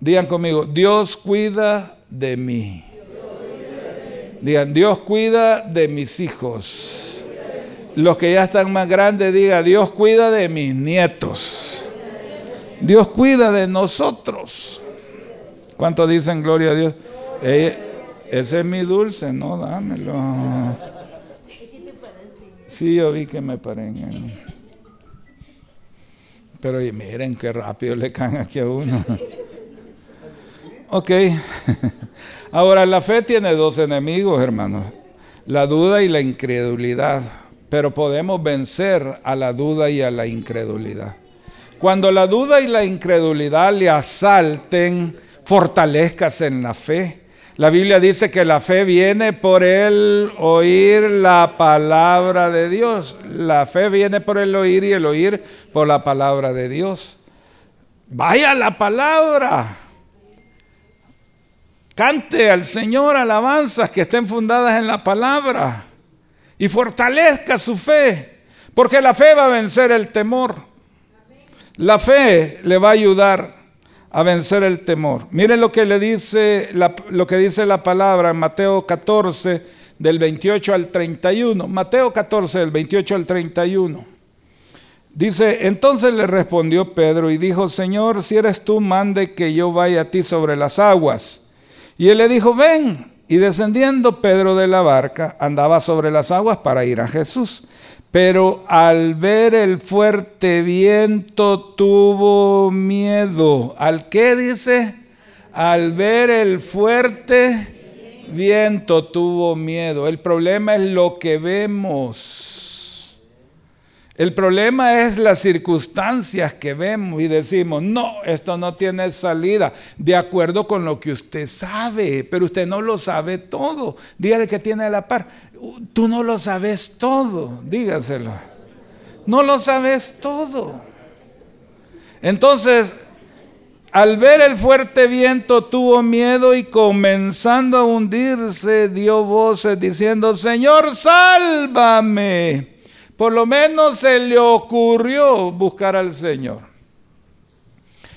Digan conmigo, Dios cuida de mí. Digan, Dios cuida de mis hijos. Los que ya están más grandes, digan, Dios cuida de mis nietos. Dios cuida de nosotros. ¿Cuántos dicen gloria a Dios? Ese es mi dulce, no, dámelo. Sí, yo vi que me paré en. Pero miren qué rápido le caen aquí a uno. Ok. Ahora, la fe tiene dos enemigos, hermanos. La duda y la incredulidad. Pero podemos vencer a la duda y a la incredulidad. Cuando la duda y la incredulidad le asalten, fortalezcas en la fe. La Biblia dice que la fe viene por el oír la palabra de Dios. La fe viene por el oír y el oír por la palabra de Dios. Vaya la palabra. Cante al Señor alabanzas que estén fundadas en la palabra y fortalezca su fe, porque la fe va a vencer el temor. La fe le va a ayudar a vencer el temor. Miren lo que le dice la, lo que dice la palabra en Mateo 14 del 28 al 31. Mateo 14 del 28 al 31. Dice, entonces le respondió Pedro y dijo, Señor, si eres tú, mande que yo vaya a ti sobre las aguas. Y él le dijo, ven. Y descendiendo Pedro de la barca, andaba sobre las aguas para ir a Jesús. Pero al ver el fuerte viento tuvo miedo. ¿Al qué dice? Al ver el fuerte viento tuvo miedo. El problema es lo que vemos. El problema es las circunstancias que vemos y decimos, no, esto no tiene salida, de acuerdo con lo que usted sabe, pero usted no lo sabe todo. Dígale que tiene la par, tú no lo sabes todo, dígaselo. No lo sabes todo. Entonces, al ver el fuerte viento tuvo miedo y comenzando a hundirse dio voces diciendo, Señor, sálvame. Por lo menos se le ocurrió buscar al Señor.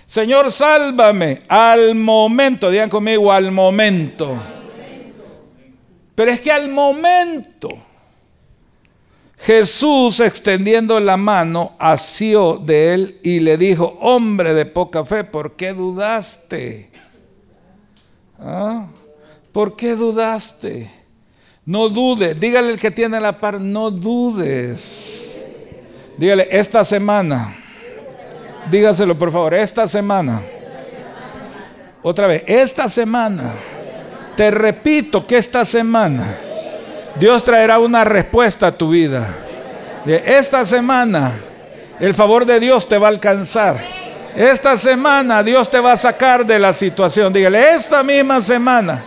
Señor, sálvame al momento, digan conmigo, al momento. Pero es que al momento Jesús extendiendo la mano asió de él y le dijo, hombre de poca fe, ¿por qué dudaste? ¿Ah? ¿Por qué dudaste? No dudes. Dígale el que tiene la par, no dudes. Dígale, esta semana. Dígaselo por favor, esta semana. Otra vez, esta semana. Te repito que esta semana Dios traerá una respuesta a tu vida. De esta semana el favor de Dios te va a alcanzar. Esta semana Dios te va a sacar de la situación. Dígale, esta misma semana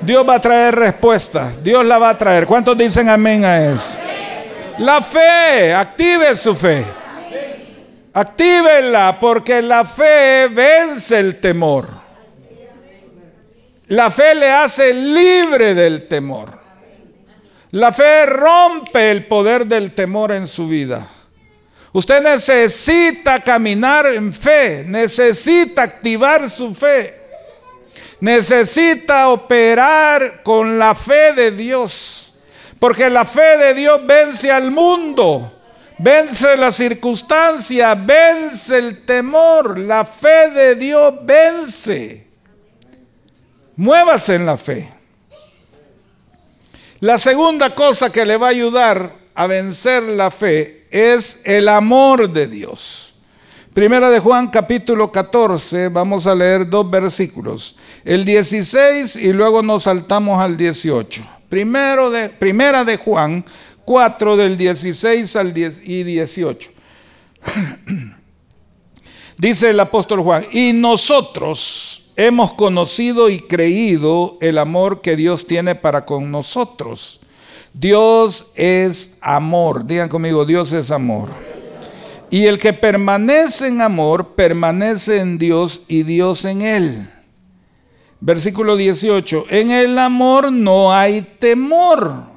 Dios va a traer respuesta. Dios la va a traer. ¿Cuántos dicen amén a eso? La fe, active su fe. Actívela porque la fe vence el temor. La fe le hace libre del temor. La fe rompe el poder del temor en su vida. Usted necesita caminar en fe, necesita activar su fe, necesita operar con la fe de Dios, porque la fe de Dios vence al mundo, vence la circunstancia, vence el temor, la fe de Dios vence. Muévase en la fe. La segunda cosa que le va a ayudar a vencer la fe es el amor de Dios. Primera de Juan capítulo 14, vamos a leer dos versículos, el 16 y luego nos saltamos al 18. Primero de, primera de Juan 4 del 16 al 10 y 18. Dice el apóstol Juan, y nosotros hemos conocido y creído el amor que Dios tiene para con nosotros. Dios es amor. Digan conmigo, Dios es amor. Y el que permanece en amor, permanece en Dios y Dios en él. Versículo 18. En el amor no hay temor.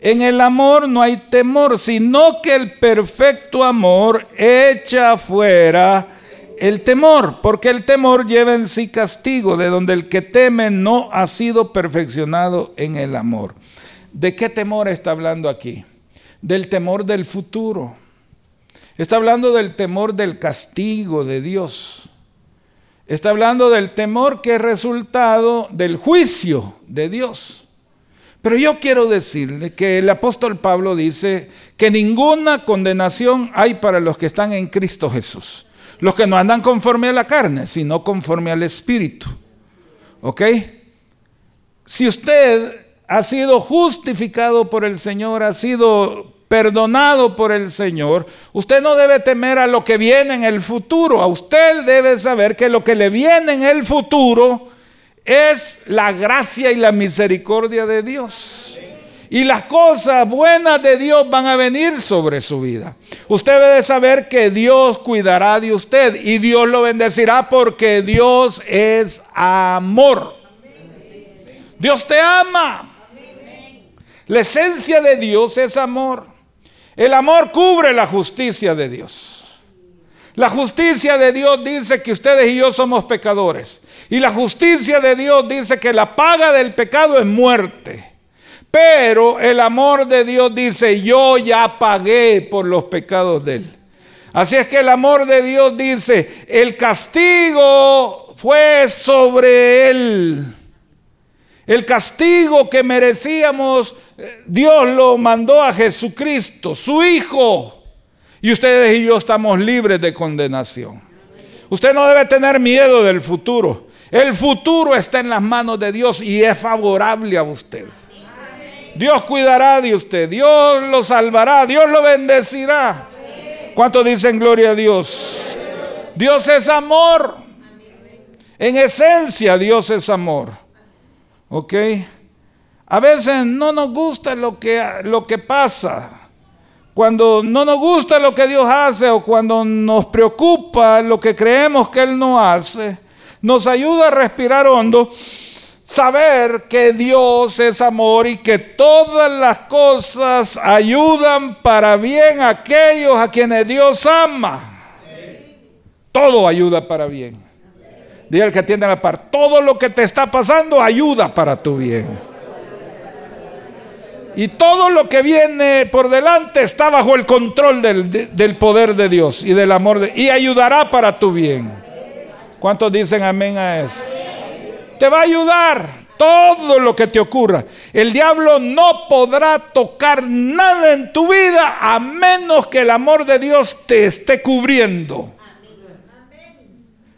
En el amor no hay temor, sino que el perfecto amor echa fuera el temor, porque el temor lleva en sí castigo, de donde el que teme no ha sido perfeccionado en el amor. ¿De qué temor está hablando aquí? Del temor del futuro. Está hablando del temor del castigo de Dios. Está hablando del temor que es resultado del juicio de Dios. Pero yo quiero decirle que el apóstol Pablo dice que ninguna condenación hay para los que están en Cristo Jesús. Los que no andan conforme a la carne, sino conforme al Espíritu. ¿Ok? Si usted ha sido justificado por el Señor, ha sido perdonado por el Señor, usted no debe temer a lo que viene en el futuro. A usted debe saber que lo que le viene en el futuro es la gracia y la misericordia de Dios. Y las cosas buenas de Dios van a venir sobre su vida. Usted debe saber que Dios cuidará de usted y Dios lo bendecirá porque Dios es amor. Dios te ama. La esencia de Dios es amor. El amor cubre la justicia de Dios. La justicia de Dios dice que ustedes y yo somos pecadores. Y la justicia de Dios dice que la paga del pecado es muerte. Pero el amor de Dios dice, yo ya pagué por los pecados de Él. Así es que el amor de Dios dice, el castigo fue sobre Él. El castigo que merecíamos, Dios lo mandó a Jesucristo, su Hijo. Y ustedes y yo estamos libres de condenación. Usted no debe tener miedo del futuro. El futuro está en las manos de Dios y es favorable a usted. Dios cuidará de usted, Dios lo salvará, Dios lo bendecirá. ¿Cuánto dicen gloria a Dios? Dios es amor. En esencia Dios es amor. ¿Ok? A veces no nos gusta lo que, lo que pasa. Cuando no nos gusta lo que Dios hace o cuando nos preocupa lo que creemos que Él no hace, nos ayuda a respirar hondo, saber que Dios es amor y que todas las cosas ayudan para bien a aquellos a quienes Dios ama. Todo ayuda para bien. Dile al que atiende la par, todo lo que te está pasando ayuda para tu bien. Y todo lo que viene por delante está bajo el control del, poder de Dios y del amor de y ayudará para tu bien. ¿Cuántos dicen amén a eso? Te va a ayudar todo lo que te ocurra. El diablo no podrá tocar nada en tu vida a menos que el amor de Dios te esté cubriendo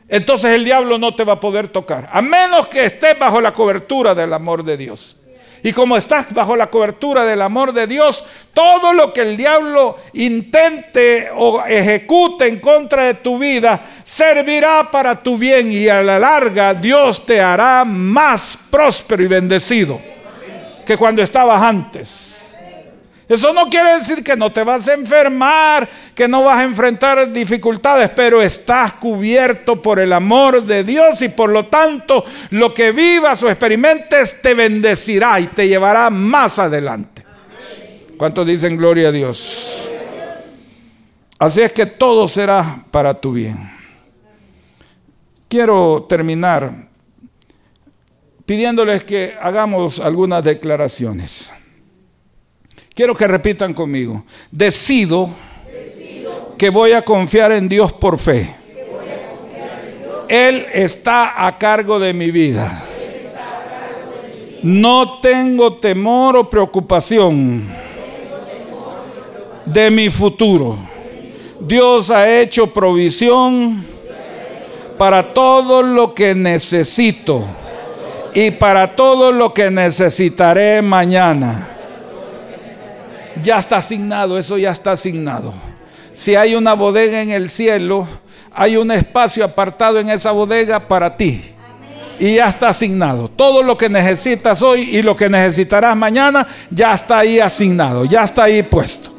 entonces el diablo no te va a poder tocar, a menos que estés bajo la cobertura del amor de Dios. Y como estás bajo la cobertura del amor de Dios, todo lo que el diablo intente o ejecute en contra de tu vida servirá para tu bien y a la larga Dios te hará más próspero y bendecido que cuando estabas antes. Eso no quiere decir que no te vas a enfermar, que no vas a enfrentar dificultades, pero estás cubierto por el amor de Dios y por lo tanto lo que vivas o experimentes te bendecirá y te llevará más adelante. ¿Cuántos dicen gloria a Dios? Así es que todo será para tu bien. Quiero terminar pidiéndoles que hagamos algunas declaraciones. Quiero que repitan conmigo. Decido, que voy a confiar en Dios por fe. Él está a cargo de mi vida. No tengo temor o preocupación de mi futuro. Dios ha hecho provisión para todo lo que necesito y para todo lo que necesitaré mañana ya está asignado, eso ya está asignado. Si hay una bodega en el cielo, hay un espacio apartado en esa bodega para ti. Y ya está asignado. Todo lo que necesitas hoy y lo que necesitarás mañana ya está ahí asignado, ya está ahí puesto.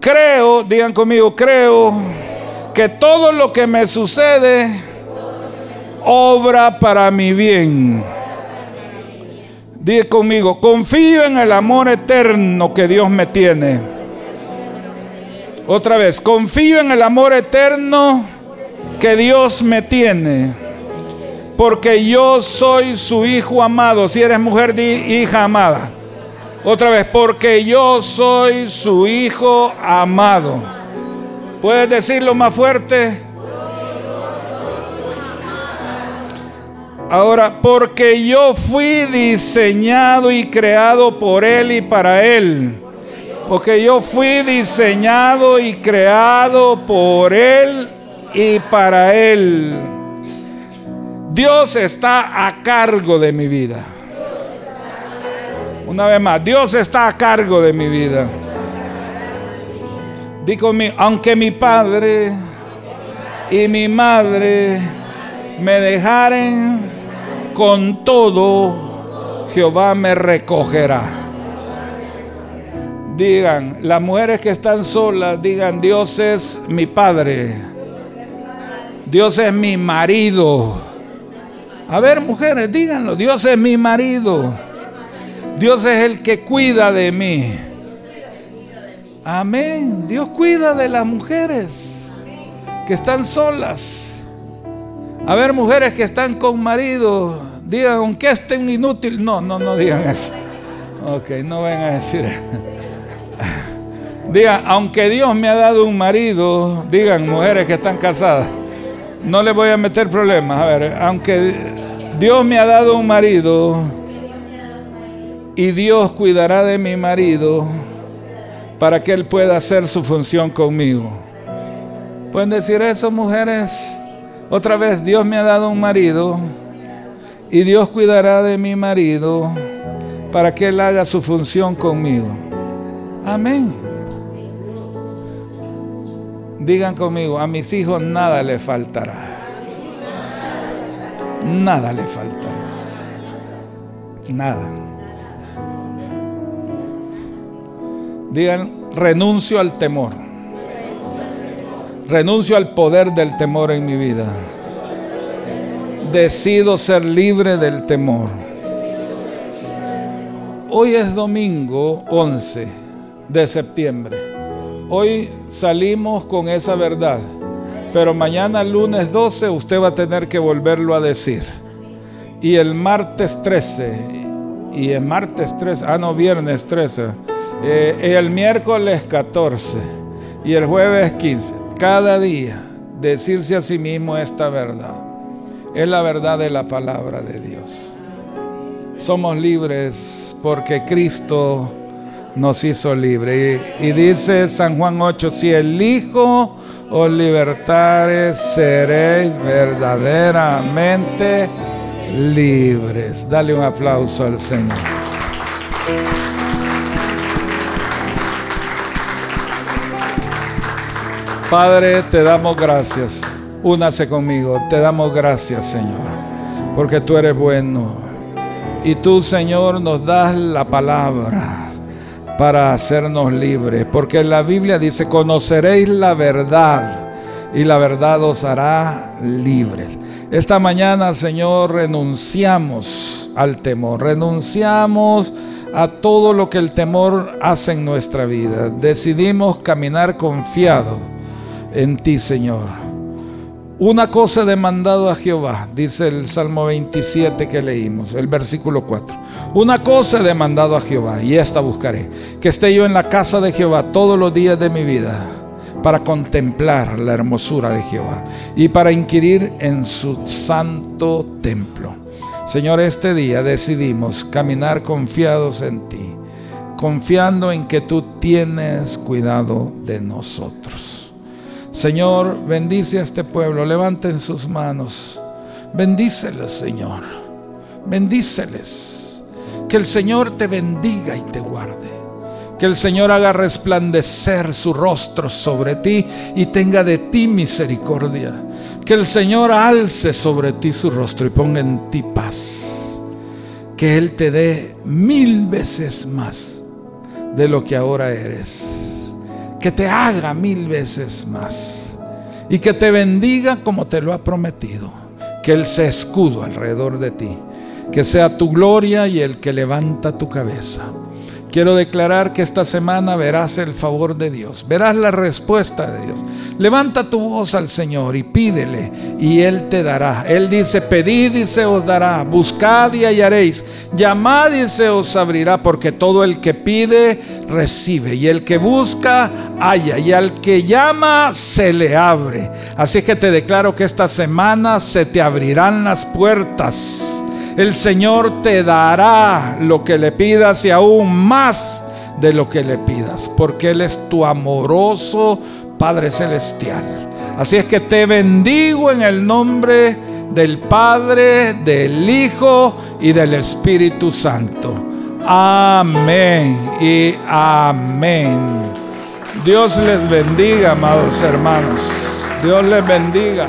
Creo, digan conmigo, creo que todo lo que me sucede obra para mi bien Diga conmigo, confío en el amor eterno que Dios me tiene. Otra vez, confío en el amor eterno que Dios me tiene. Porque yo soy su hijo amado. Si eres mujer, di hija amada. Otra vez, porque yo soy su hijo amado. ¿Puedes decirlo más fuerte? Ahora, porque yo fui diseñado y creado por Él y para Él. Porque yo fui diseñado y creado por Él y para Él. Dios está a cargo de mi vida. Una vez más, Dios está a cargo de mi vida. Digo, aunque mi padre y mi madre me dejaren con todo Jehová me recogerá. Digan, las mujeres que están solas, digan, Dios es mi padre. Dios es mi marido. A ver, mujeres, díganlo, Dios es mi marido. Dios es el que cuida de mí. Amén. Dios cuida de las mujeres que están solas. A ver, mujeres que están con marido, digan, aunque estén inútil. No, no, no digan eso. Ok, no vengan a decir. digan, aunque Dios me ha dado un marido, digan, mujeres que están casadas, no les voy a meter problemas. A ver, aunque Dios me ha dado un marido y Dios cuidará de mi marido para que Él pueda hacer su función conmigo. ¿Pueden decir eso, mujeres? Otra vez, Dios me ha dado un marido y Dios cuidará de mi marido para que él haga su función conmigo. Amén. Digan conmigo, a mis hijos nada le faltará. Nada le faltará. Nada. Digan, renuncio al temor. Renuncio al poder del temor en mi vida decido ser libre del temor. Hoy es domingo 11 de septiembre. Hoy salimos con esa verdad, pero mañana lunes 12 usted va a tener que volverlo a decir. Y el martes 13, y el martes 13, ah no, viernes 13, eh, el miércoles 14 y el jueves 15. Cada día decirse a sí mismo esta verdad es la verdad de la palabra de Dios. Somos libres porque Cristo nos hizo libres. Y, dice San Juan 8, si el Hijo os libertares, seréis verdaderamente libres. Dale un aplauso al Señor. Padre, te damos gracias Únase conmigo. Te damos gracias, Señor, porque tú eres bueno. Y tú, Señor, nos das la palabra para hacernos libres. Porque la Biblia dice, conoceréis la verdad y la verdad os hará libres. Esta mañana, Señor, renunciamos al temor, renunciamos a todo lo que el temor hace en nuestra vida. Decidimos caminar confiado en ti, Señor. Una cosa he demandado a Jehová, dice el Salmo 27 que leímos, el versículo 4. Una cosa he demandado a Jehová y esta buscaré, que esté yo en la casa de Jehová todos los días de mi vida para contemplar la hermosura de Jehová y para inquirir en su santo templo. Señor, este día decidimos caminar confiados en ti, confiando en que tú tienes cuidado de nosotros. Señor, bendice a este pueblo, levanten sus manos, bendíceles, Señor, bendíceles. Que el Señor te bendiga y te guarde. Que el Señor haga resplandecer su rostro sobre ti y tenga de ti misericordia. Que el Señor alce sobre ti su rostro y ponga en ti paz. Que Él te dé mil veces más de lo que ahora eres. Que te haga mil veces más. Y que te bendiga como te lo ha prometido. Que Él sea escudo alrededor de ti. Que sea tu gloria y el que levanta tu cabeza. Quiero declarar que esta semana verás el favor de Dios, verás la respuesta de Dios. Levanta tu voz al Señor y pídele y Él te dará. Él dice, pedid y se os dará, buscad y hallaréis, llamad y se os abrirá, porque todo el que pide, recibe, y el que busca, halla, y al que llama, se le abre. Así que te declaro que esta semana se te abrirán las puertas el Señor te dará lo que le pidas y aún más de lo que le pidas, porque Él es tu amoroso Padre Celestial. Así es que te bendigo en el nombre del Padre, del Hijo y del Espíritu Santo. Amén y amén. Dios les bendiga, amados hermanos. Dios les bendiga.